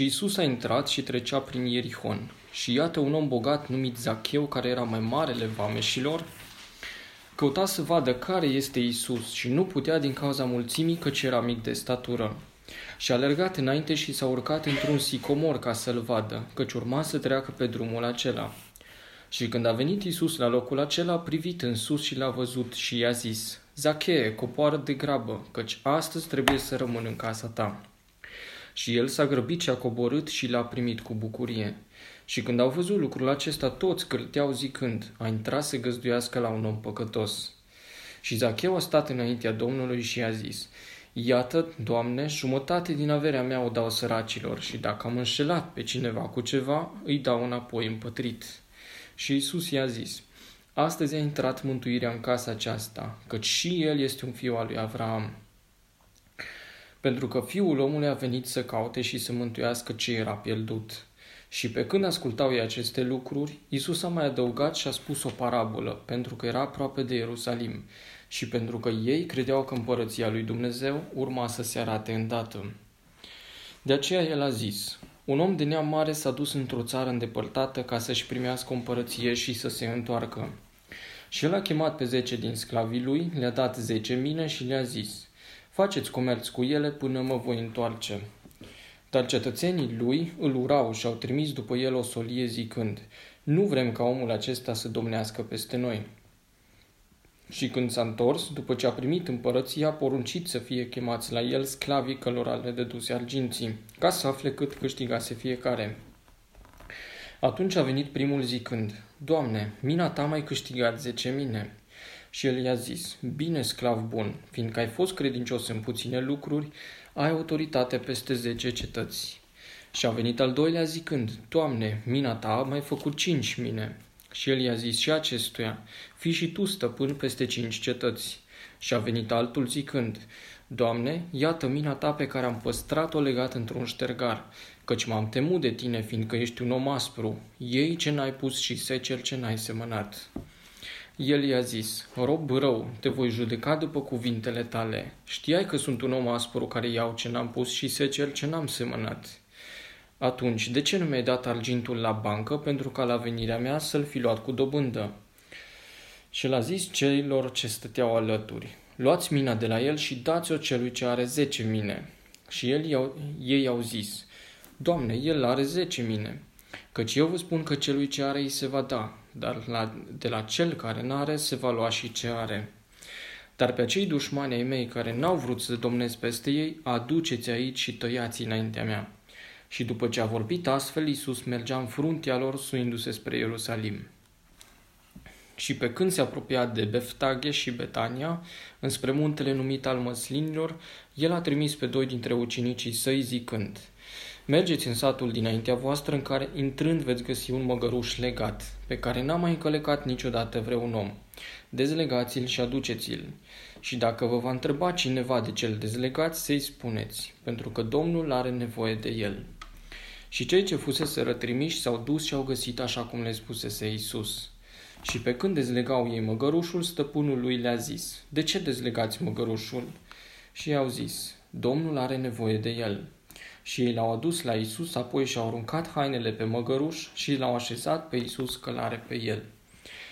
Și Isus a intrat și trecea prin Ierihon. Și iată un om bogat numit Zacheu, care era mai marele vameșilor, căuta să vadă care este Isus și nu putea din cauza mulțimii căci era mic de statură. Și a alergat înainte și s-a urcat într-un sicomor ca să-l vadă, căci urma să treacă pe drumul acela. Și când a venit Isus la locul acela, a privit în sus și l-a văzut și i-a zis, Zachee, coboară de grabă, căci astăzi trebuie să rămân în casa ta. Și el s-a grăbit și a coborât și l-a primit cu bucurie. Și când au văzut lucrul acesta, toți cârteau zicând, a intrat să găzduiască la un om păcătos. Și Zacheu a stat înaintea Domnului și i-a zis, Iată, Doamne, jumătate din averea mea o dau săracilor și dacă am înșelat pe cineva cu ceva, îi dau înapoi împătrit. Și Isus i-a zis, Astăzi a intrat mântuirea în casa aceasta, căci și el este un fiu al lui Avraam. Pentru că fiul omului a venit să caute și să mântuiască ce era pierdut. Și pe când ascultau ei aceste lucruri, Isus a mai adăugat și a spus o parabolă, pentru că era aproape de Ierusalim și pentru că ei credeau că împărăția lui Dumnezeu urma să se arate îndată. De aceea el a zis, un om de neam mare s-a dus într-o țară îndepărtată ca să-și primească o împărăție și să se întoarcă. Și el a chemat pe zece din sclavii lui, le-a dat zece mine și le-a zis, faceți comerț cu ele până mă voi întoarce. Dar cetățenii lui îl urau și au trimis după el o solie zicând, nu vrem ca omul acesta să domnească peste noi. Și când s-a întors, după ce a primit împărăția, a poruncit să fie chemați la el sclavii călora le deduse arginții, ca să afle cât câștigase fiecare. Atunci a venit primul zicând, Doamne, mina ta mai câștigat zece mine. Și el i-a zis, Bine, sclav bun, fiindcă ai fost credincios în puține lucruri, ai autoritate peste zece cetăți. Și a venit al doilea zicând, Doamne, mina ta a mai făcut cinci mine. Și el i-a zis și acestuia, fii și tu stăpân peste cinci cetăți. Și a venit altul zicând, Doamne, iată mina ta pe care am păstrat-o legat într-un ștergar, căci m-am temut de tine, fiindcă ești un om aspru, ei ce n-ai pus și secel ce n-ai semănat. El i-a zis, rob rău, te voi judeca după cuvintele tale. Știai că sunt un om aspru care iau ce n-am pus și secel ce n-am semănat. Atunci, de ce nu mi-ai dat argintul la bancă pentru ca la venirea mea să-l fi luat cu dobândă? Și l-a zis celor ce stăteau alături, luați mina de la el și dați-o celui ce are zece mine. Și el, i-au, ei au zis, Doamne, el are zece mine. Căci eu vă spun că celui ce are îi se va da, dar la, de la cel care n-are se va lua și ce are. Dar pe acei dușmani ai mei care n-au vrut să domnesc peste ei, aduceți aici și tăiați înaintea mea. Și după ce a vorbit astfel, Iisus mergea în fruntea lor, suindu-se spre Ierusalim. Și pe când se apropia de Beftaghe și Betania, înspre muntele numit al măslinilor, el a trimis pe doi dintre ucenicii săi zicând, Mergeți în satul dinaintea voastră în care, intrând, veți găsi un măgăruș legat, pe care n-a mai încălecat niciodată vreun om. Dezlegați-l și aduceți-l. Și dacă vă va întreba cineva de cel dezlegat, să-i spuneți, pentru că Domnul are nevoie de el. Și cei ce fusese rătrimiși s-au dus și au găsit așa cum le spusese Isus. Și pe când dezlegau ei măgărușul, stăpânul lui le-a zis, De ce dezlegați măgărușul? Și i-au zis, Domnul are nevoie de el. Și ei l-au adus la Isus, apoi și-au aruncat hainele pe măgăruș și l-au așezat pe Isus călare pe el.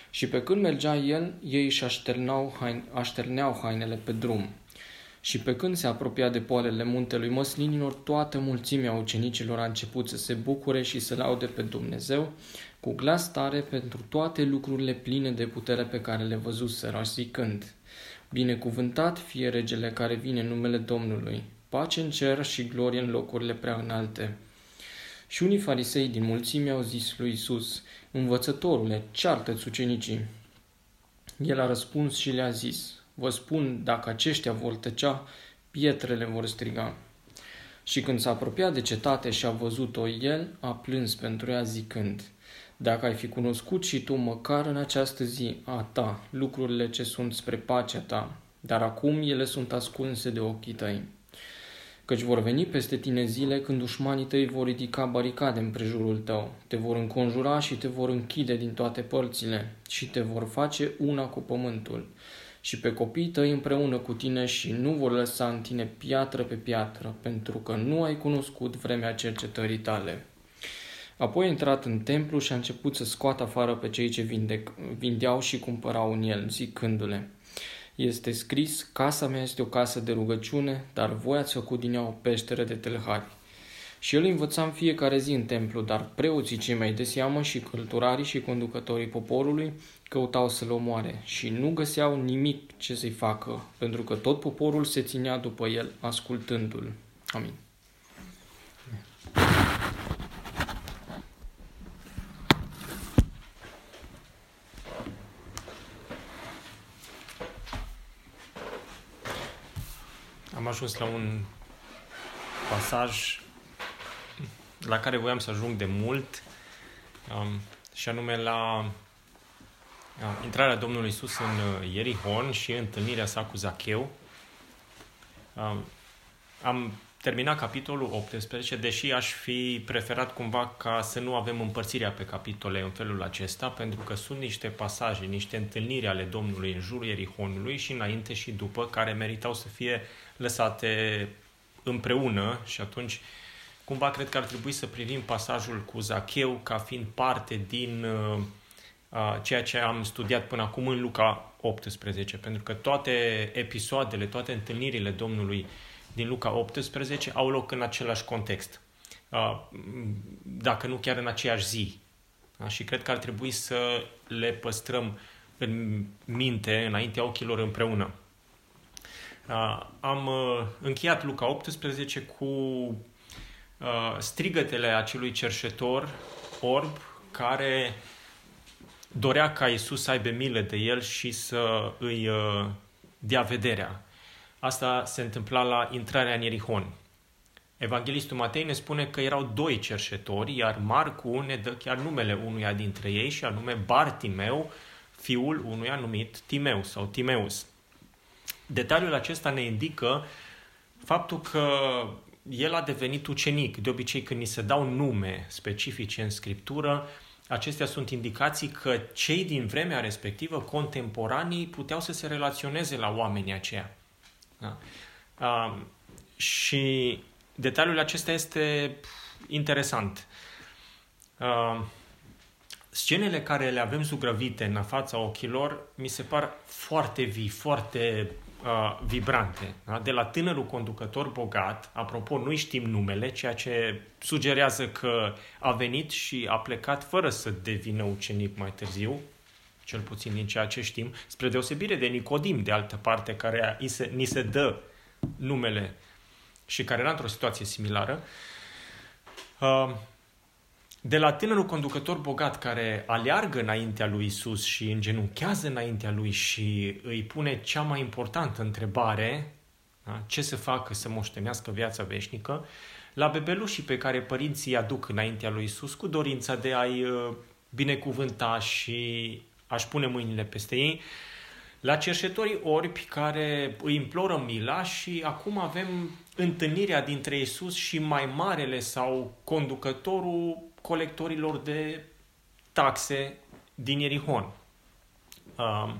Și pe când mergea el, ei își așterneau, haine, așterneau hainele pe drum. Și pe când se apropia de poalele muntelui măslinilor, toată mulțimea ucenicilor a început să se bucure și să laude pe Dumnezeu cu glas tare pentru toate lucrurile pline de putere pe care le văzuseră, zicând, Binecuvântat fie regele care vine în numele Domnului, pace în cer și glorie în locurile prea înalte. Și unii farisei din mulțime au zis lui Isus, Învățătorule, ceartă-ți ucenicii. El a răspuns și le-a zis, Vă spun, dacă aceștia vor tăcea, pietrele vor striga. Și când s-a apropiat de cetate și a văzut-o el, a plâns pentru ea zicând, Dacă ai fi cunoscut și tu măcar în această zi a ta lucrurile ce sunt spre pacea ta, dar acum ele sunt ascunse de ochii tăi. Căci vor veni peste tine zile când dușmanii tăi vor ridica baricade în prejurul tău, te vor înconjura și te vor închide din toate părțile și te vor face una cu pământul și pe copiii tăi împreună cu tine și nu vor lăsa în tine piatră pe piatră, pentru că nu ai cunoscut vremea cercetării tale. Apoi a intrat în templu și a început să scoată afară pe cei ce vindec, vindeau și cumpărau în el, zicându-le, Este scris, casa mea este o casă de rugăciune, dar voi ați făcut din ea o peșteră de telhari. Și el învăța în fiecare zi în templu, dar preoții cei mai de seamă și călturarii și conducătorii poporului căutau să-l omoare și nu găseau nimic ce să-i facă, pentru că tot poporul se ținea după el, ascultându-l. Amin. Am ajuns la un pasaj la care voiam să ajung de mult, um, și anume la uh, intrarea Domnului Isus în uh, Ierihon și întâlnirea sa cu Zacheu. Um, am terminat capitolul 18, deși aș fi preferat cumva ca să nu avem împărțirea pe capitole în felul acesta, pentru că sunt niște pasaje, niște întâlniri ale Domnului în jurul Ierihonului și înainte și după, care meritau să fie lăsate împreună și atunci uh, cumva cred că ar trebui să privim pasajul cu Zacheu ca fiind parte din uh, uh, ceea ce am studiat până acum în Luca 18, pentru că toate episoadele, toate întâlnirile Domnului din Luca 18 au loc în același context, uh, dacă nu chiar în aceeași zi. Da? Și cred că ar trebui să le păstrăm în minte, înaintea ochilor împreună. Uh, am uh, încheiat Luca 18 cu uh, strigătele acelui cerșetor orb care dorea ca Isus să aibă milă de el și să îi uh, dea vederea. Asta se întâmpla la intrarea în Ierihon. Evanghelistul Matei ne spune că erau doi cerșetori, iar Marcu ne dă chiar numele unuia dintre ei și anume Bartimeu, fiul unuia numit Timeu sau Timeus. Detaliul acesta ne indică faptul că el a devenit ucenic. De obicei, când ni se dau nume specifice în scriptură, acestea sunt indicații că cei din vremea respectivă, contemporanii, puteau să se relaționeze la oamenii aceia. Da? Uh, și detaliul acesta este interesant. Uh, scenele care le avem zugrăvite în fața ochilor mi se par foarte vii, foarte uh, vibrante. Da? De la tânărul conducător bogat, apropo, nu știm numele, ceea ce sugerează că a venit și a plecat fără să devină ucenic mai târziu, cel puțin din ceea ce știm, spre deosebire de Nicodim, de altă parte, care ni se dă numele și care era într-o situație similară. Uh, de la tânărul conducător bogat care aleargă înaintea lui Isus și îngenunchează înaintea lui și îi pune cea mai importantă întrebare, da? ce să facă să moștenească viața veșnică, la bebelușii pe care părinții aduc înaintea lui Isus cu dorința de a-i uh, binecuvânta și a-și pune mâinile peste ei, la cerșetorii orbi care îi imploră mila și acum avem întâlnirea dintre Isus și mai marele sau conducătorul colectorilor de taxe din Ierihon. Uh,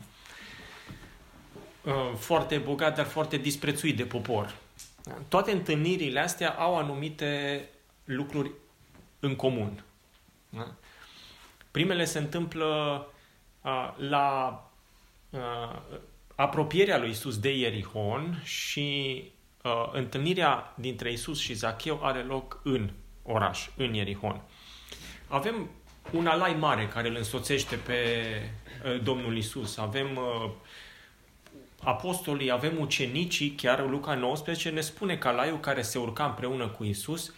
uh, foarte bogat, dar foarte disprețuit de popor. Toate întâlnirile astea au anumite lucruri în comun. Da? Primele se întâmplă uh, la uh, apropierea lui Isus de Ierihon și uh, întâlnirea dintre Isus și Zacheu are loc în oraș, în Ierihon. Avem un alai mare care îl însoțește pe uh, Domnul Isus. Avem uh, apostolii, avem ucenicii, chiar Luca 19 ne spune că alaiul care se urca împreună cu Isus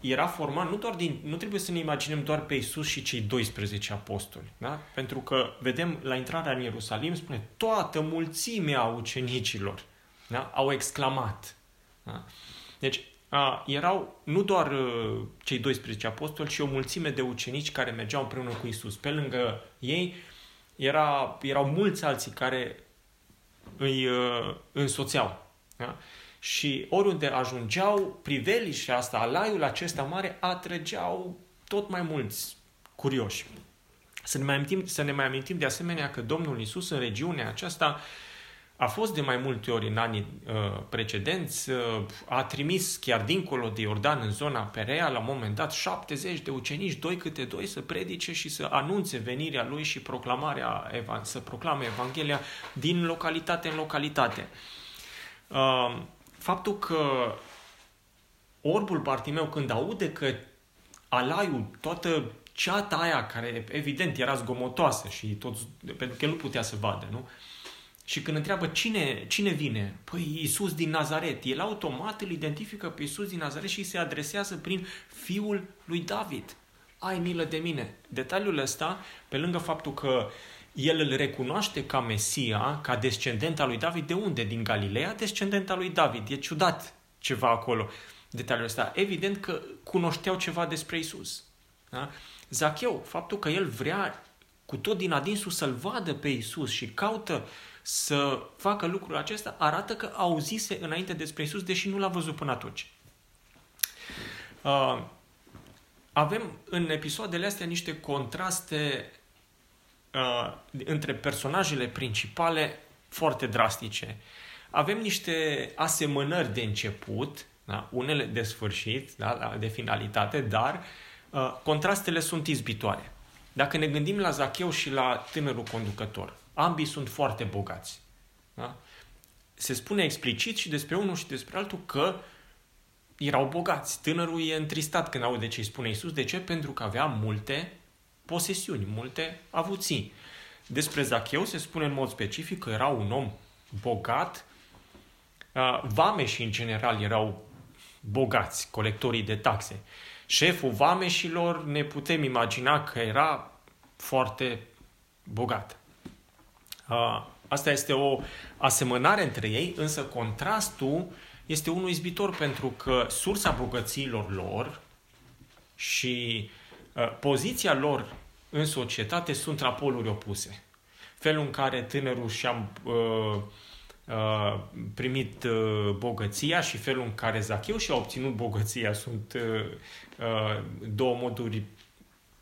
era format nu doar din, nu trebuie să ne imaginăm doar pe Isus și cei 12 apostoli, da? Pentru că vedem la intrarea în Ierusalim spune toată mulțimea ucenicilor, da? Au exclamat. Da? Deci a, erau nu doar uh, cei 12 apostoli, ci o mulțime de ucenici care mergeau împreună cu Isus. Pe lângă ei era, erau mulți alții care îi uh, însoțeau. Da? Și oriunde ajungeau, priveliștea asta, alaiul acesta mare, atrăgeau tot mai mulți curioși. Să ne mai amintim, să ne mai amintim de asemenea că Domnul Isus în regiunea aceasta a fost de mai multe ori în anii uh, precedenți, uh, a trimis chiar dincolo de Iordan, în zona Perea, la un moment dat 70 de ucenici, doi câte doi, să predice și să anunțe venirea lui și proclamarea, să proclame Evanghelia din localitate în localitate. Uh, faptul că orbul Bartimeu, când aude că alaiul, toată ceata aia, care evident era zgomotoasă și toți, pentru că el nu putea să vadă, nu? Și când întreabă cine, cine vine, păi Iisus din Nazaret, el automat îl identifică pe Iisus din Nazaret și se adresează prin fiul lui David. Ai milă de mine. Detaliul ăsta, pe lângă faptul că el îl recunoaște ca Mesia, ca descendent al lui David, de unde? Din Galileea, descendent al lui David. E ciudat ceva acolo. Detaliul ăsta. Evident că cunoșteau ceva despre Isus. Da? Zacheu, faptul că el vrea cu tot din adinsul să-l vadă pe Isus și caută să facă lucrul acesta, arată că auzise înainte despre Isus, deși nu l-a văzut până atunci. Uh, avem în episoadele astea niște contraste uh, între personajele principale foarte drastice. Avem niște asemănări de început, da? unele de sfârșit, da? de finalitate, dar uh, contrastele sunt izbitoare. Dacă ne gândim la Zacheu și la tânărul conducător, ambii sunt foarte bogați. Da? Se spune explicit și despre unul și despre altul că erau bogați. Tânărul e întristat când aude ce îi spune Isus. De ce? Pentru că avea multe posesiuni, multe avuții. Despre Zacheu se spune în mod specific că era un om bogat. Vameșii, în general, erau bogați, colectorii de taxe. Șeful vameșilor ne putem imagina că era foarte bogat. Asta este o asemănare între ei, însă contrastul este unul izbitor pentru că sursa bogățiilor lor și poziția lor în societate sunt la poluri opuse. Felul în care tânărul și-a uh, uh, primit uh, bogăția și felul în care Zacheu și-a obținut bogăția sunt uh, uh, două moduri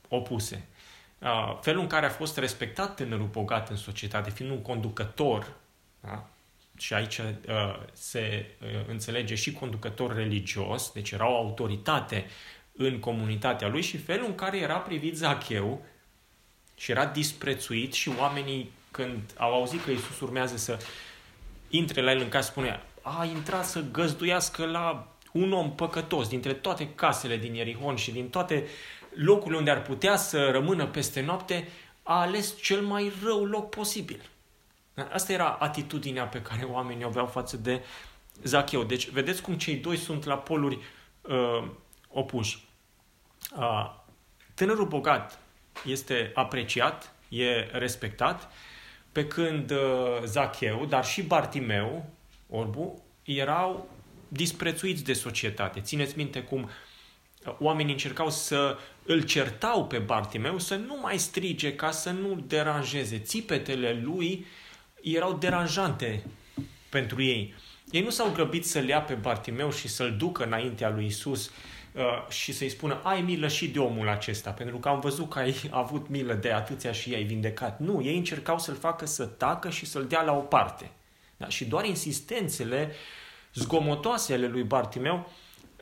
opuse felul în care a fost respectat tânărul bogat în societate, fiind un conducător, da? și aici uh, se uh, înțelege și conducător religios, deci era o autoritate în comunitatea lui și felul în care era privit Zacheu și era disprețuit și oamenii când au auzit că Iisus urmează să intre la el în casă, spunea, a intrat să găzduiască la un om păcătos dintre toate casele din Ierihon și din toate locurile unde ar putea să rămână peste noapte, a ales cel mai rău loc posibil. Asta era atitudinea pe care oamenii o aveau față de Zacheu. Deci, vedeți cum cei doi sunt la poluri uh, opuși. Uh, tânărul bogat este apreciat, e respectat, pe când uh, Zacheu, dar și Bartimeu, orbu, erau disprețuiți de societate. Țineți minte cum oamenii încercau să îl certau pe Bartimeu să nu mai strige ca să nu deranjeze. Țipetele lui erau deranjante pentru ei. Ei nu s-au grăbit să-l ia pe Bartimeu și să-l ducă înaintea lui Isus uh, și să-i spună ai milă și de omul acesta, pentru că am văzut că ai avut milă de atâția și i-ai vindecat. Nu, ei încercau să-l facă să tacă și să-l dea la o parte. Da? Și doar insistențele zgomotoase ale lui Bartimeu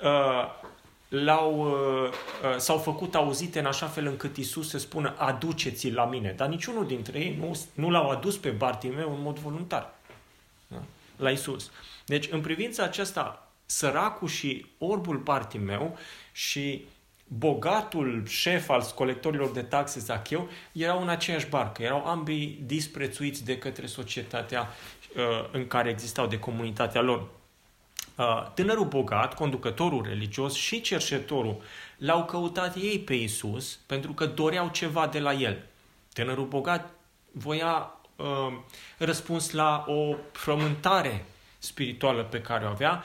uh, l-au, uh, uh, s-au făcut auzite în așa fel încât Isus să spună aduceți-l la mine. Dar niciunul dintre ei nu, nu l-au adus pe Bartimeu în mod voluntar da? la Isus. Deci, în privința aceasta, săracul și orbul Bartimeu și bogatul șef al colectorilor de taxe Zacheu erau în aceeași barcă. Erau ambii disprețuiți de către societatea uh, în care existau, de comunitatea lor. Uh, tânărul bogat, conducătorul religios și cerșetorul l-au căutat ei pe Isus pentru că doreau ceva de la el. Tânărul bogat voia uh, răspuns la o frământare spirituală pe care o avea.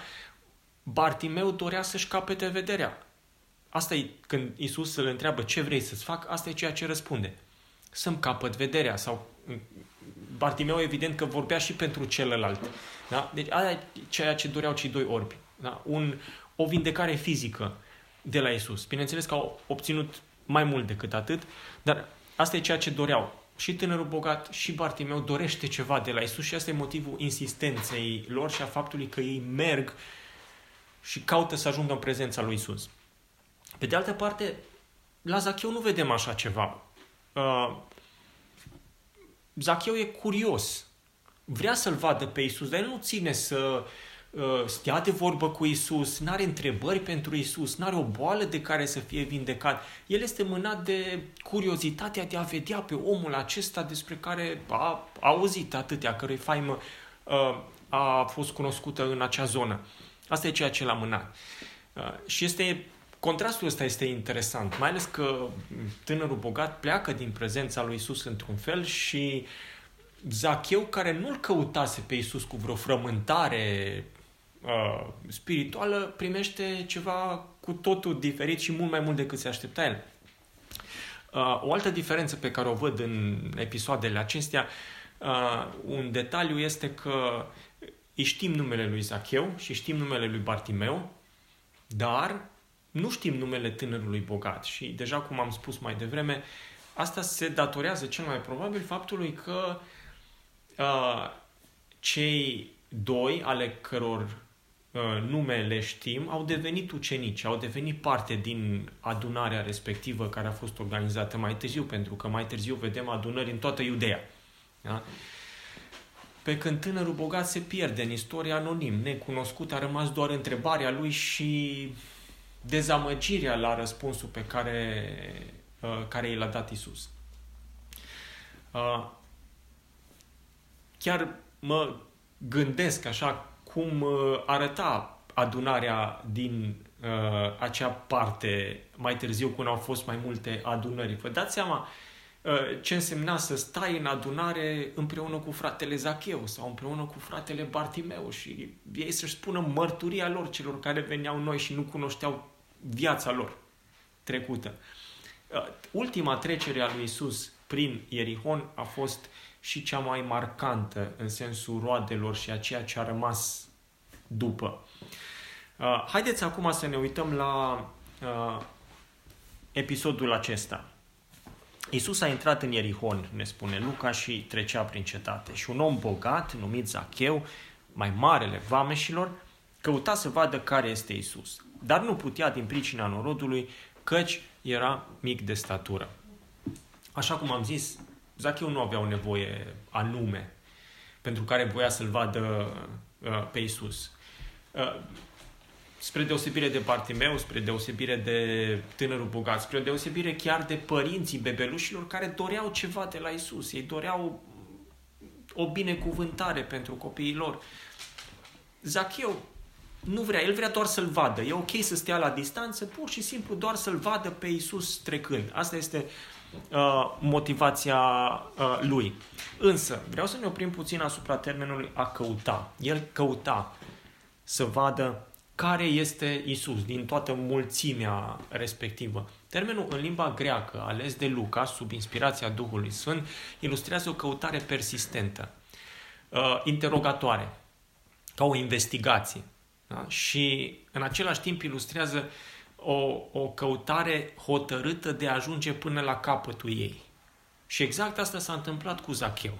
Bartimeu dorea să-și capete vederea. Asta e când Isus îl întreabă ce vrei să-ți fac, asta e ceea ce răspunde. Să-mi capăt vederea sau Bartimeu evident că vorbea și pentru celălalt. Da? Deci aia e ceea ce doreau cei doi orbi. Da? Un, o vindecare fizică de la Isus. Bineînțeles că au obținut mai mult decât atât, dar asta e ceea ce doreau. și tânărul bogat și Bartimeu dorește ceva de la Isus și asta e motivul insistenței lor și a faptului că ei merg și caută să ajungă în prezența lui Isus. Pe de altă parte, la Zacheu nu vedem așa ceva. Uh, Zacheu e curios. Vrea să-l vadă pe Isus, dar el nu ține să uh, stea de vorbă cu Isus, nu are întrebări pentru Isus, nu are o boală de care să fie vindecat. El este mânat de curiozitatea de a vedea pe omul acesta despre care a auzit atâtea, cărui faimă uh, a fost cunoscută în acea zonă. Asta e ceea ce l-a mânat. Uh, și este Contrastul ăsta este interesant, mai ales că tânărul bogat pleacă din prezența lui Isus într-un fel și Zacheu, care nu-l căutase pe Isus cu vreo frământare uh, spirituală, primește ceva cu totul diferit și mult mai mult decât se aștepta el. Uh, o altă diferență pe care o văd în episoadele acestea, uh, un detaliu este că îi știm numele lui Zacheu și știm numele lui Bartimeu, dar nu știm numele tânărului bogat și deja cum am spus mai devreme, asta se datorează cel mai probabil faptului că uh, cei doi ale căror uh, nume le știm au devenit ucenici, au devenit parte din adunarea respectivă care a fost organizată mai târziu, pentru că mai târziu vedem adunări în toată Iudeea. Da? Pe când tânărul bogat se pierde în istoria anonim, necunoscut, a rămas doar întrebarea lui și dezamăgirea la răspunsul pe care, uh, care i l-a dat Isus. Uh, chiar mă gândesc așa cum uh, arăta adunarea din uh, acea parte mai târziu când au fost mai multe adunări. Vă dați seama uh, ce însemna să stai în adunare împreună cu fratele Zacheu sau împreună cu fratele Bartimeu și ei să-și spună mărturia lor celor care veneau noi și nu cunoșteau viața lor trecută. Uh, ultima trecere a lui Isus prin Ierihon a fost și cea mai marcantă în sensul roadelor și a ceea ce a rămas după. Uh, haideți acum să ne uităm la uh, episodul acesta. Isus a intrat în Ierihon, ne spune Luca, și trecea prin cetate. Și un om bogat, numit Zacheu, mai marele vameșilor, căuta să vadă care este Isus dar nu putea din pricina norodului, căci era mic de statură. Așa cum am zis, Zacheu nu avea o nevoie anume pentru care voia să-l vadă uh, pe Isus. Uh, spre deosebire de meu, spre deosebire de tânărul bogat, spre deosebire chiar de părinții bebelușilor care doreau ceva de la Isus. Ei doreau o binecuvântare pentru copiii lor. Zacheu nu vrea, el vrea doar să-l vadă. E ok să stea la distanță, pur și simplu doar să-l vadă pe Isus trecând. Asta este uh, motivația uh, lui. Însă, vreau să ne oprim puțin asupra termenului a căuta. El căuta să vadă care este Isus din toată mulțimea respectivă. Termenul în limba greacă, ales de Luca, sub inspirația Duhului Sfânt, ilustrează o căutare persistentă, uh, interogatoare, ca o investigație. Da? Și în același timp ilustrează o, o căutare hotărâtă de a ajunge până la capătul ei. Și exact asta s-a întâmplat cu Zacheu.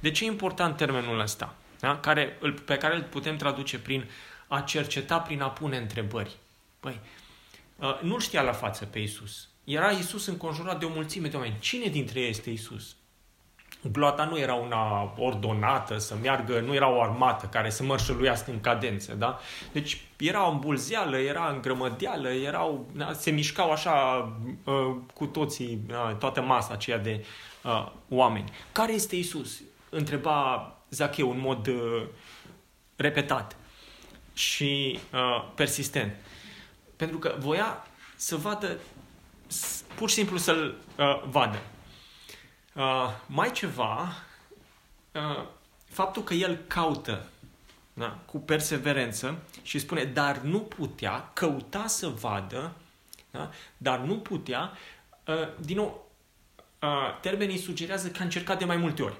De ce e important termenul ăsta? Da? Care, pe care îl putem traduce prin a cerceta, prin a pune întrebări. Păi, ă, nu-l știa la față pe Isus. Era Isus înconjurat de o mulțime de oameni. Cine dintre ei este Isus? Gloata nu era una ordonată să meargă, nu era o armată care să mărșăluiască în cadență, da? Deci era o îmbulzeală, era îngrămădeală, erau, da? se mișcau așa uh, cu toții, uh, toată masa aceea de uh, oameni. Care este Isus? Întreba Zacheu în mod uh, repetat și uh, persistent. Pentru că voia să vadă, pur și simplu să-l uh, vadă. Uh, mai ceva, uh, faptul că el caută da, cu perseverență și spune, dar nu putea, căuta să vadă, da, dar nu putea, uh, din nou, uh, termenii sugerează că a încercat de mai multe ori.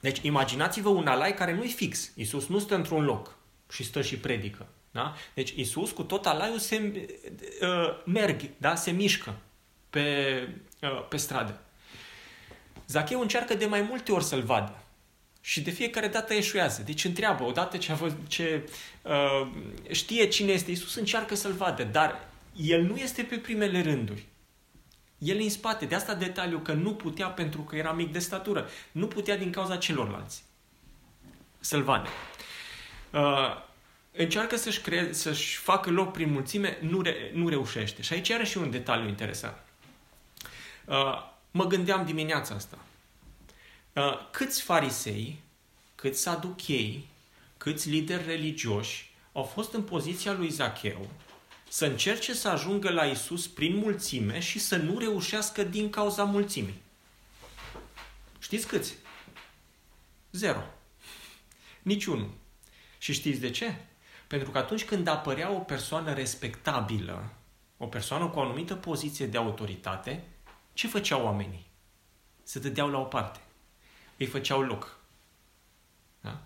Deci imaginați-vă un alai care nu-i fix. Iisus nu stă într-un loc și stă și predică. Da? Deci Iisus cu tot alaiul se uh, merg, da? se mișcă pe, uh, pe stradă. Zacheu încearcă de mai multe ori să-l vadă. Și de fiecare dată eșuează. Deci întreabă, odată ce, a văzut, ce uh, știe cine este Isus, încearcă să-l vadă, dar el nu este pe primele rânduri. El e în spate. De asta detaliu că nu putea pentru că era mic de statură. Nu putea din cauza celorlalți să-l vadă. Uh, încearcă să-și, cre- să-și facă loc prin mulțime, nu, re- nu reușește. Și aici are și un detaliu interesant. Uh, mă gândeam dimineața asta. Uh, câți farisei, câți saduchei, câți lideri religioși au fost în poziția lui Zacheu să încerce să ajungă la Isus prin mulțime și să nu reușească din cauza mulțimii. Știți câți? Zero. Niciunul. Și știți de ce? Pentru că atunci când apărea o persoană respectabilă, o persoană cu o anumită poziție de autoritate, ce făceau oamenii? Se dădeau la o parte. Îi făceau loc. Da?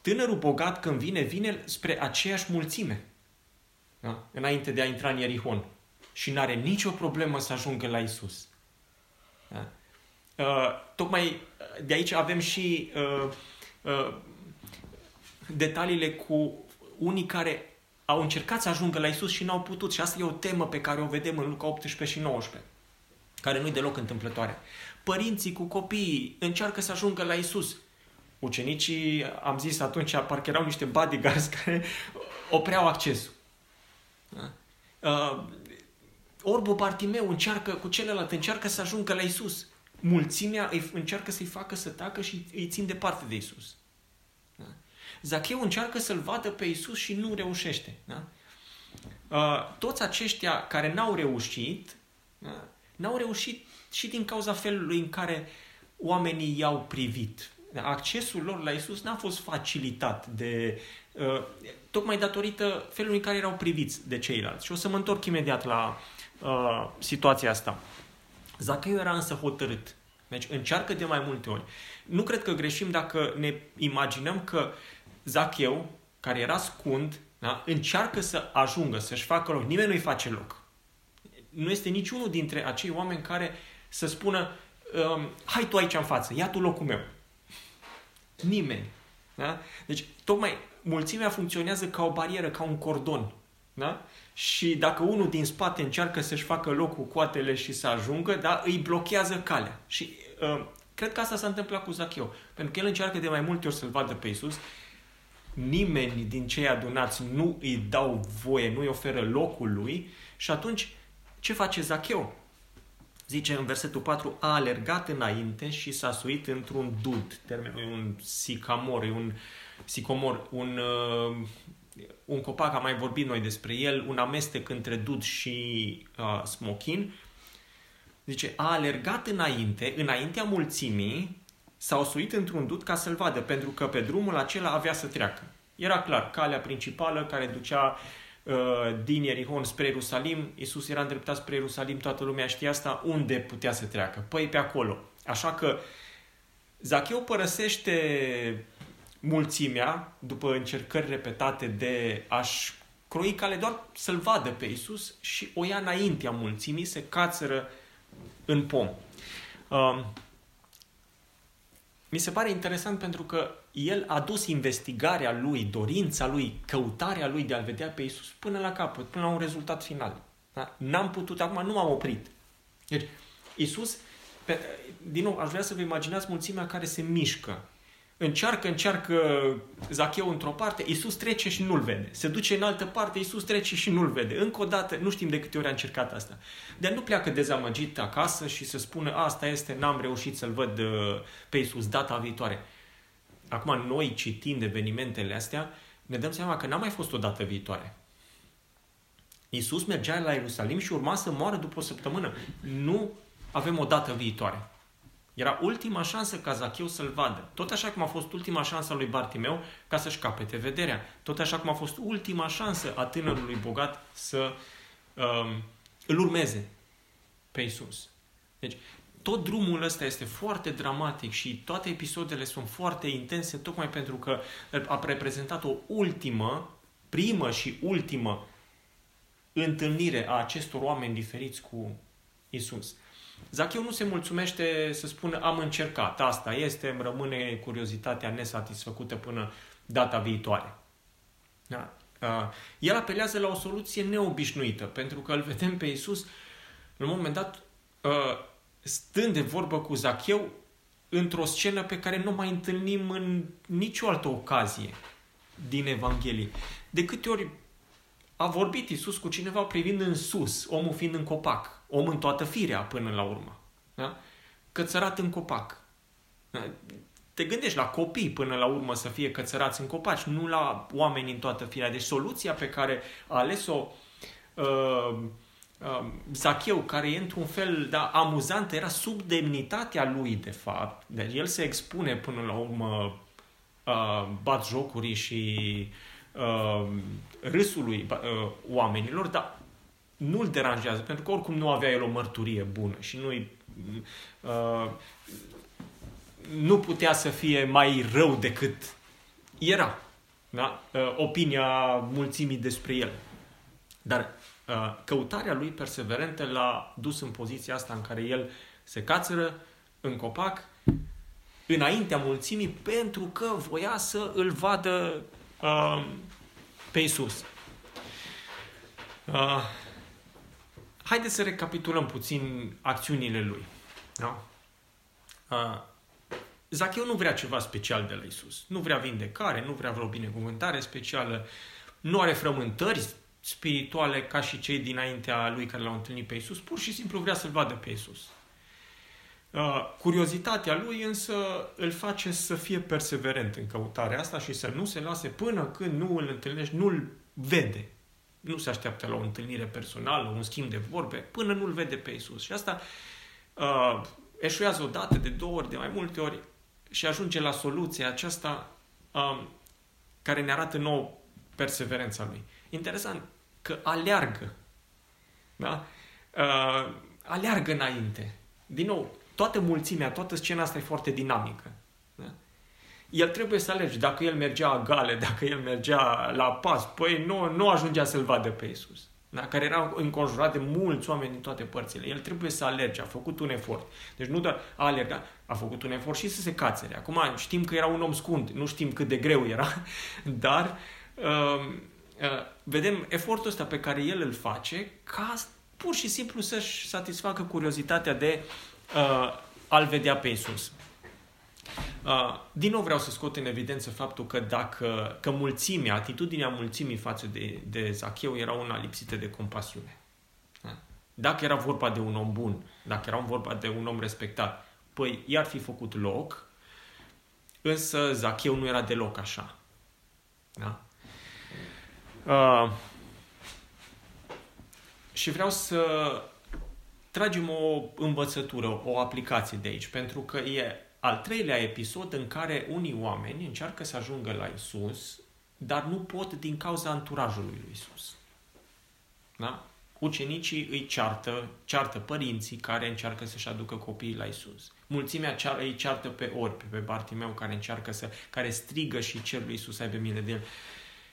Tânărul bogat când vine, vine spre aceeași mulțime. Da? Înainte de a intra în Ierihon. Și nu are nicio problemă să ajungă la Isus. Da? Uh, tocmai de aici avem și uh, uh, detaliile cu unii care au încercat să ajungă la Isus și n-au putut. Și asta e o temă pe care o vedem în Luca 18 și 19, care nu-i deloc întâmplătoare. Părinții cu copiii încearcă să ajungă la Isus. Ucenicii, am zis atunci, parcă erau niște bodyguards care opreau accesul. Da? Uh, Orbu Bartimeu încearcă cu celălalt, încearcă să ajungă la Isus. Mulțimea îi încearcă să-i facă să tacă și îi țin departe de Isus. Da? Zacheu încearcă să-l vadă pe Isus și nu reușește. Da? Uh, toți aceștia care n-au reușit, da? n-au reușit și din cauza felului în care oamenii i-au privit. Accesul lor la Isus n-a fost facilitat de uh, tocmai datorită felului în care erau priviți de ceilalți. Și o să mă întorc imediat la uh, situația asta. Zacheu era însă hotărât. Deci încearcă de mai multe ori. Nu cred că greșim dacă ne imaginăm că Zacheu, care era scund, da, încearcă să ajungă, să-și facă loc. Nimeni nu-i face loc. Nu este niciunul dintre acei oameni care să spună um, hai tu aici în față, ia tu locul meu. Nimeni. Da? Deci, tocmai mulțimea funcționează ca o barieră, ca un cordon. Da? Și dacă unul din spate încearcă să-și facă locul cu coatele și să ajungă, da, îi blochează calea. Și uh, cred că asta s-a întâmplat cu Zacheu. Pentru că el încearcă de mai multe ori să-l vadă pe Isus. Nimeni din cei adunați nu îi dau voie, nu îi oferă locul lui. Și atunci, ce face Zacheu? Zice în versetul 4, a alergat înainte și s-a suit într-un dud. Termenul e un sicamor, e un sicomor, un, uh, un copac, am mai vorbit noi despre el, un amestec între dud și uh, smochin. Zice, a alergat înainte, înaintea mulțimii, s-au suit într-un dud ca să-l vadă, pentru că pe drumul acela avea să treacă. Era clar, calea principală care ducea uh, din Ierihon spre Ierusalim, Iisus era îndreptat spre Ierusalim, toată lumea știa asta, unde putea să treacă? Păi pe acolo. Așa că Zacheu părăsește mulțimea, după încercări repetate de a-și croi cale doar să-L vadă pe Isus și o ia înaintea mulțimii, se cațără în pom. Uh, mi se pare interesant pentru că el a dus investigarea lui, dorința lui, căutarea lui de a-L vedea pe Isus până la capăt, până la un rezultat final. Da? N-am putut, acum nu m-am oprit. Deci, Isus, pe, din nou, aș vrea să vă imaginați mulțimea care se mișcă încearcă, încearcă Zacheu într-o parte, Iisus trece și nu-l vede. Se duce în altă parte, Iisus trece și nu-l vede. Încă o dată, nu știm de câte ori a încercat asta. Dar nu pleacă dezamăgit acasă și să spună, asta este, n-am reușit să-l văd uh, pe Iisus data viitoare. Acum, noi citind evenimentele astea, ne dăm seama că n-a mai fost o dată viitoare. Iisus mergea la Ierusalim și urma să moară după o săptămână. Nu avem o dată viitoare. Era ultima șansă ca Zacheu să-l vadă. Tot așa cum a fost ultima șansă a lui Bartimeu ca să-și capete vederea. Tot așa cum a fost ultima șansă a tânărului bogat să um, îl urmeze pe Isus. Deci, tot drumul ăsta este foarte dramatic și toate episoadele sunt foarte intense tocmai pentru că a reprezentat o ultimă, primă și ultimă întâlnire a acestor oameni diferiți cu Isus. Zacheu nu se mulțumește să spună am încercat, asta este, îmi rămâne curiozitatea nesatisfăcută până data viitoare. Da? El apelează la o soluție neobișnuită, pentru că îl vedem pe Iisus, în un moment dat, stând de vorbă cu Zacheu, într-o scenă pe care nu mai întâlnim în nicio altă ocazie din Evanghelie. De câte ori a vorbit Iisus cu cineva privind în sus, omul fiind în copac, om în toată firea până la urmă. Da? Cățărat în copac. Da? Te gândești la copii până la urmă să fie cățărați în copaci, nu la oameni în toată firea. Deci soluția pe care a ales-o uh, uh, Zacheu, care e într-un fel da, amuzant, era sub demnitatea lui, de fapt. Deci el se expune până la urmă uh, bat jocurii și uh, râsului uh, oamenilor, dar nu-l deranjează, pentru că oricum nu avea el o mărturie bună și nu uh, nu putea să fie mai rău decât era. Da? Uh, opinia mulțimii despre el. Dar uh, căutarea lui perseverentă l-a dus în poziția asta în care el se cațără în copac înaintea mulțimii pentru că voia să îl vadă uh, pe Isus. Uh, haideți să recapitulăm puțin acțiunile lui. Da? Uh, Zacheu nu vrea ceva special de la Isus. Nu vrea vindecare, nu vrea vreo binecuvântare specială, nu are frământări spirituale ca și cei dinaintea lui care l-au întâlnit pe Isus. Pur și simplu vrea să-l vadă pe Isus. Uh, curiozitatea lui însă îl face să fie perseverent în căutarea asta și să nu se lase până când nu îl întâlnești, nu îl vede. Nu se așteaptă la o întâlnire personală, un schimb de vorbe, până nu-l vede pe Isus. Și asta uh, eșuează o dată, de două ori, de mai multe ori și ajunge la soluția aceasta um, care ne arată nouă perseverența lui. Interesant că aleargă. Da? Uh, aleargă înainte. Din nou, toată mulțimea, toată scena asta e foarte dinamică. Da? El trebuie să alegi dacă el mergea gale, dacă el mergea la pas, păi nu, nu ajungea să-l vadă pe Isus. Da? Care era înconjurat de mulți oameni din toate părțile. El trebuie să alerge, a făcut un efort. Deci nu doar a alergat, a făcut un efort și să se cațere. Acum știm că era un om scund, nu știm cât de greu era, dar uh, uh, vedem efortul ăsta pe care el îl face ca pur și simplu să-și satisfacă curiozitatea de uh, a-L vedea pe Iisus. Uh, din nou vreau să scot în evidență faptul că dacă că mulțimea, atitudinea mulțimii față de, de Zacheu era una lipsită de compasiune. Da? Dacă era vorba de un om bun, dacă era vorba de un om respectat, păi i-ar fi făcut loc, însă Zacheu nu era deloc așa. Da? Uh, și vreau să tragem o învățătură, o aplicație de aici, pentru că e al treilea episod în care unii oameni încearcă să ajungă la Isus, dar nu pot din cauza anturajului lui Isus. Da? Ucenicii îi ceartă, ceartă părinții care încearcă să-și aducă copiii la Isus. Mulțimea cear, îi ceartă pe orbi, pe Bartimeu care încearcă să, care strigă și cer lui Isus să aibă mine de el,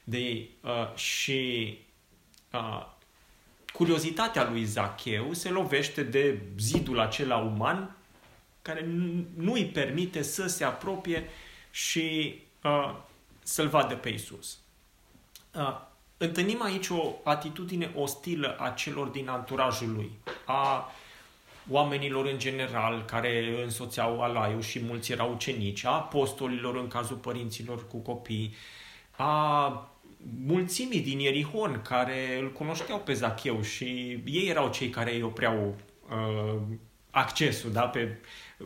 de ei. Uh, și uh, curiozitatea lui Zacheu se lovește de zidul acela uman care nu îi permite să se apropie și uh, să-L vadă pe Isus. Uh, întâlnim aici o atitudine ostilă a celor din anturajul lui, a oamenilor în general care însoțeau alaiul și mulți erau ucenici, a apostolilor în cazul părinților cu copii, a mulțimii din Ierihon care îl cunoșteau pe Zacheu și ei erau cei care îi opreau uh, accesul da, pe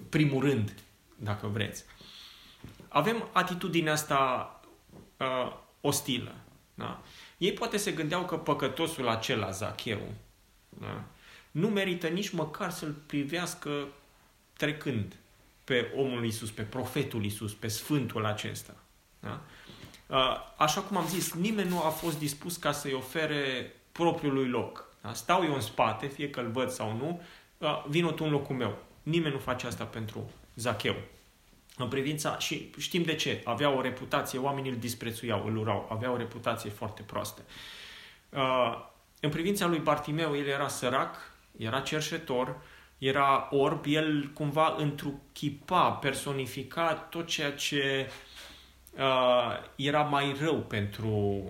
primul rând, dacă vreți. Avem atitudinea asta uh, ostilă. Da? Ei poate se gândeau că păcătosul acela, Zacheu, da? nu merită nici măcar să-l privească trecând pe omul Isus, pe profetul Isus, pe sfântul acesta. Da? Uh, așa cum am zis, nimeni nu a fost dispus ca să-i ofere propriului loc. Da? Stau eu în spate, fie că îl văd sau nu, uh, vin tu în locul meu. Nimeni nu face asta pentru Zacheu. În privința, și știm de ce, avea o reputație, oamenii îl disprețuiau, îl urau, avea o reputație foarte proastă. Uh, în privința lui Bartimeu, el era sărac, era cerșetor era orb, el cumva întruchipa, personifica tot ceea ce uh, era mai rău pentru,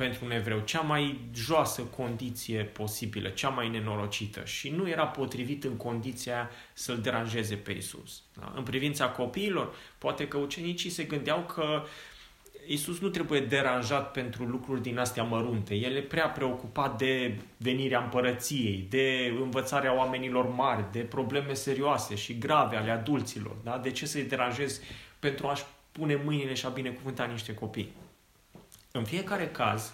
pentru un evreu, cea mai joasă condiție posibilă, cea mai nenorocită și nu era potrivit în condiția să-l deranjeze pe Isus. Da? În privința copiilor, poate că ucenicii se gândeau că Isus nu trebuie deranjat pentru lucruri din astea mărunte. El e prea preocupat de venirea împărăției, de învățarea oamenilor mari, de probleme serioase și grave ale adulților. Da? De ce să-i deranjezi pentru a-și pune mâinile și a binecuvânta niște copii? În fiecare caz,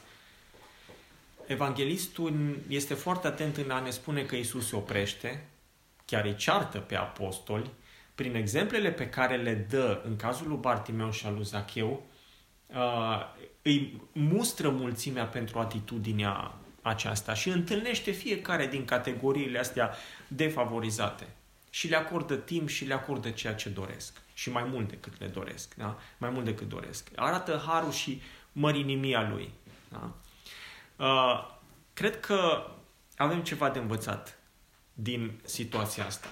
evanghelistul este foarte atent în a ne spune că Isus se oprește, chiar îi ceartă pe apostoli, prin exemplele pe care le dă în cazul lui Bartimeu și al lui Zacheu, uh, îi mustră mulțimea pentru atitudinea aceasta și întâlnește fiecare din categoriile astea defavorizate și le acordă timp și le acordă ceea ce doresc și mai mult decât le doresc, da? mai mult decât doresc. Arată harul și mărinimia lui. Da? Uh, cred că avem ceva de învățat din situația asta.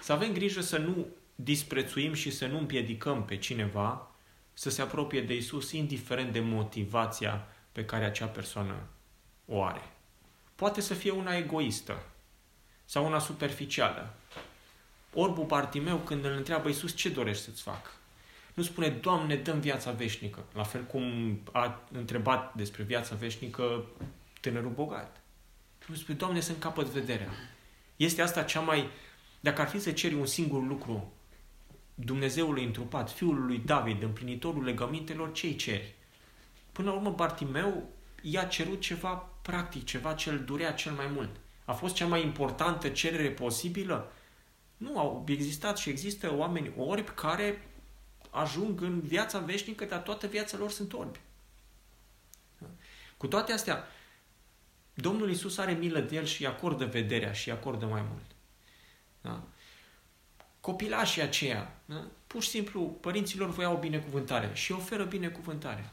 Să avem grijă să nu disprețuim și să nu împiedicăm pe cineva să se apropie de Isus, indiferent de motivația pe care acea persoană o are. Poate să fie una egoistă sau una superficială. Orbul Bartimeu, când îl întreabă Isus ce dorești să-ți fac? Nu spune, Doamne, dăm viața veșnică. La fel cum a întrebat despre viața veșnică tânărul bogat. Nu spune, Doamne, să-mi capăt vederea. Este asta cea mai... Dacă ar fi să ceri un singur lucru Dumnezeului întrupat, Fiul lui David, împlinitorul legămintelor, ce ceri? Până la urmă, Bartimeu i-a cerut ceva practic, ceva ce îl durea cel mai mult. A fost cea mai importantă cerere posibilă? Nu, au existat și există oameni orbi care ajung în viața veșnică, dar toată viața lor sunt orbi. Cu toate astea, Domnul Isus are milă de el și îi acordă vederea și îi acordă mai mult. Da? Copilașii aceia, da? pur și simplu, părinților voiau binecuvântare și oferă binecuvântare.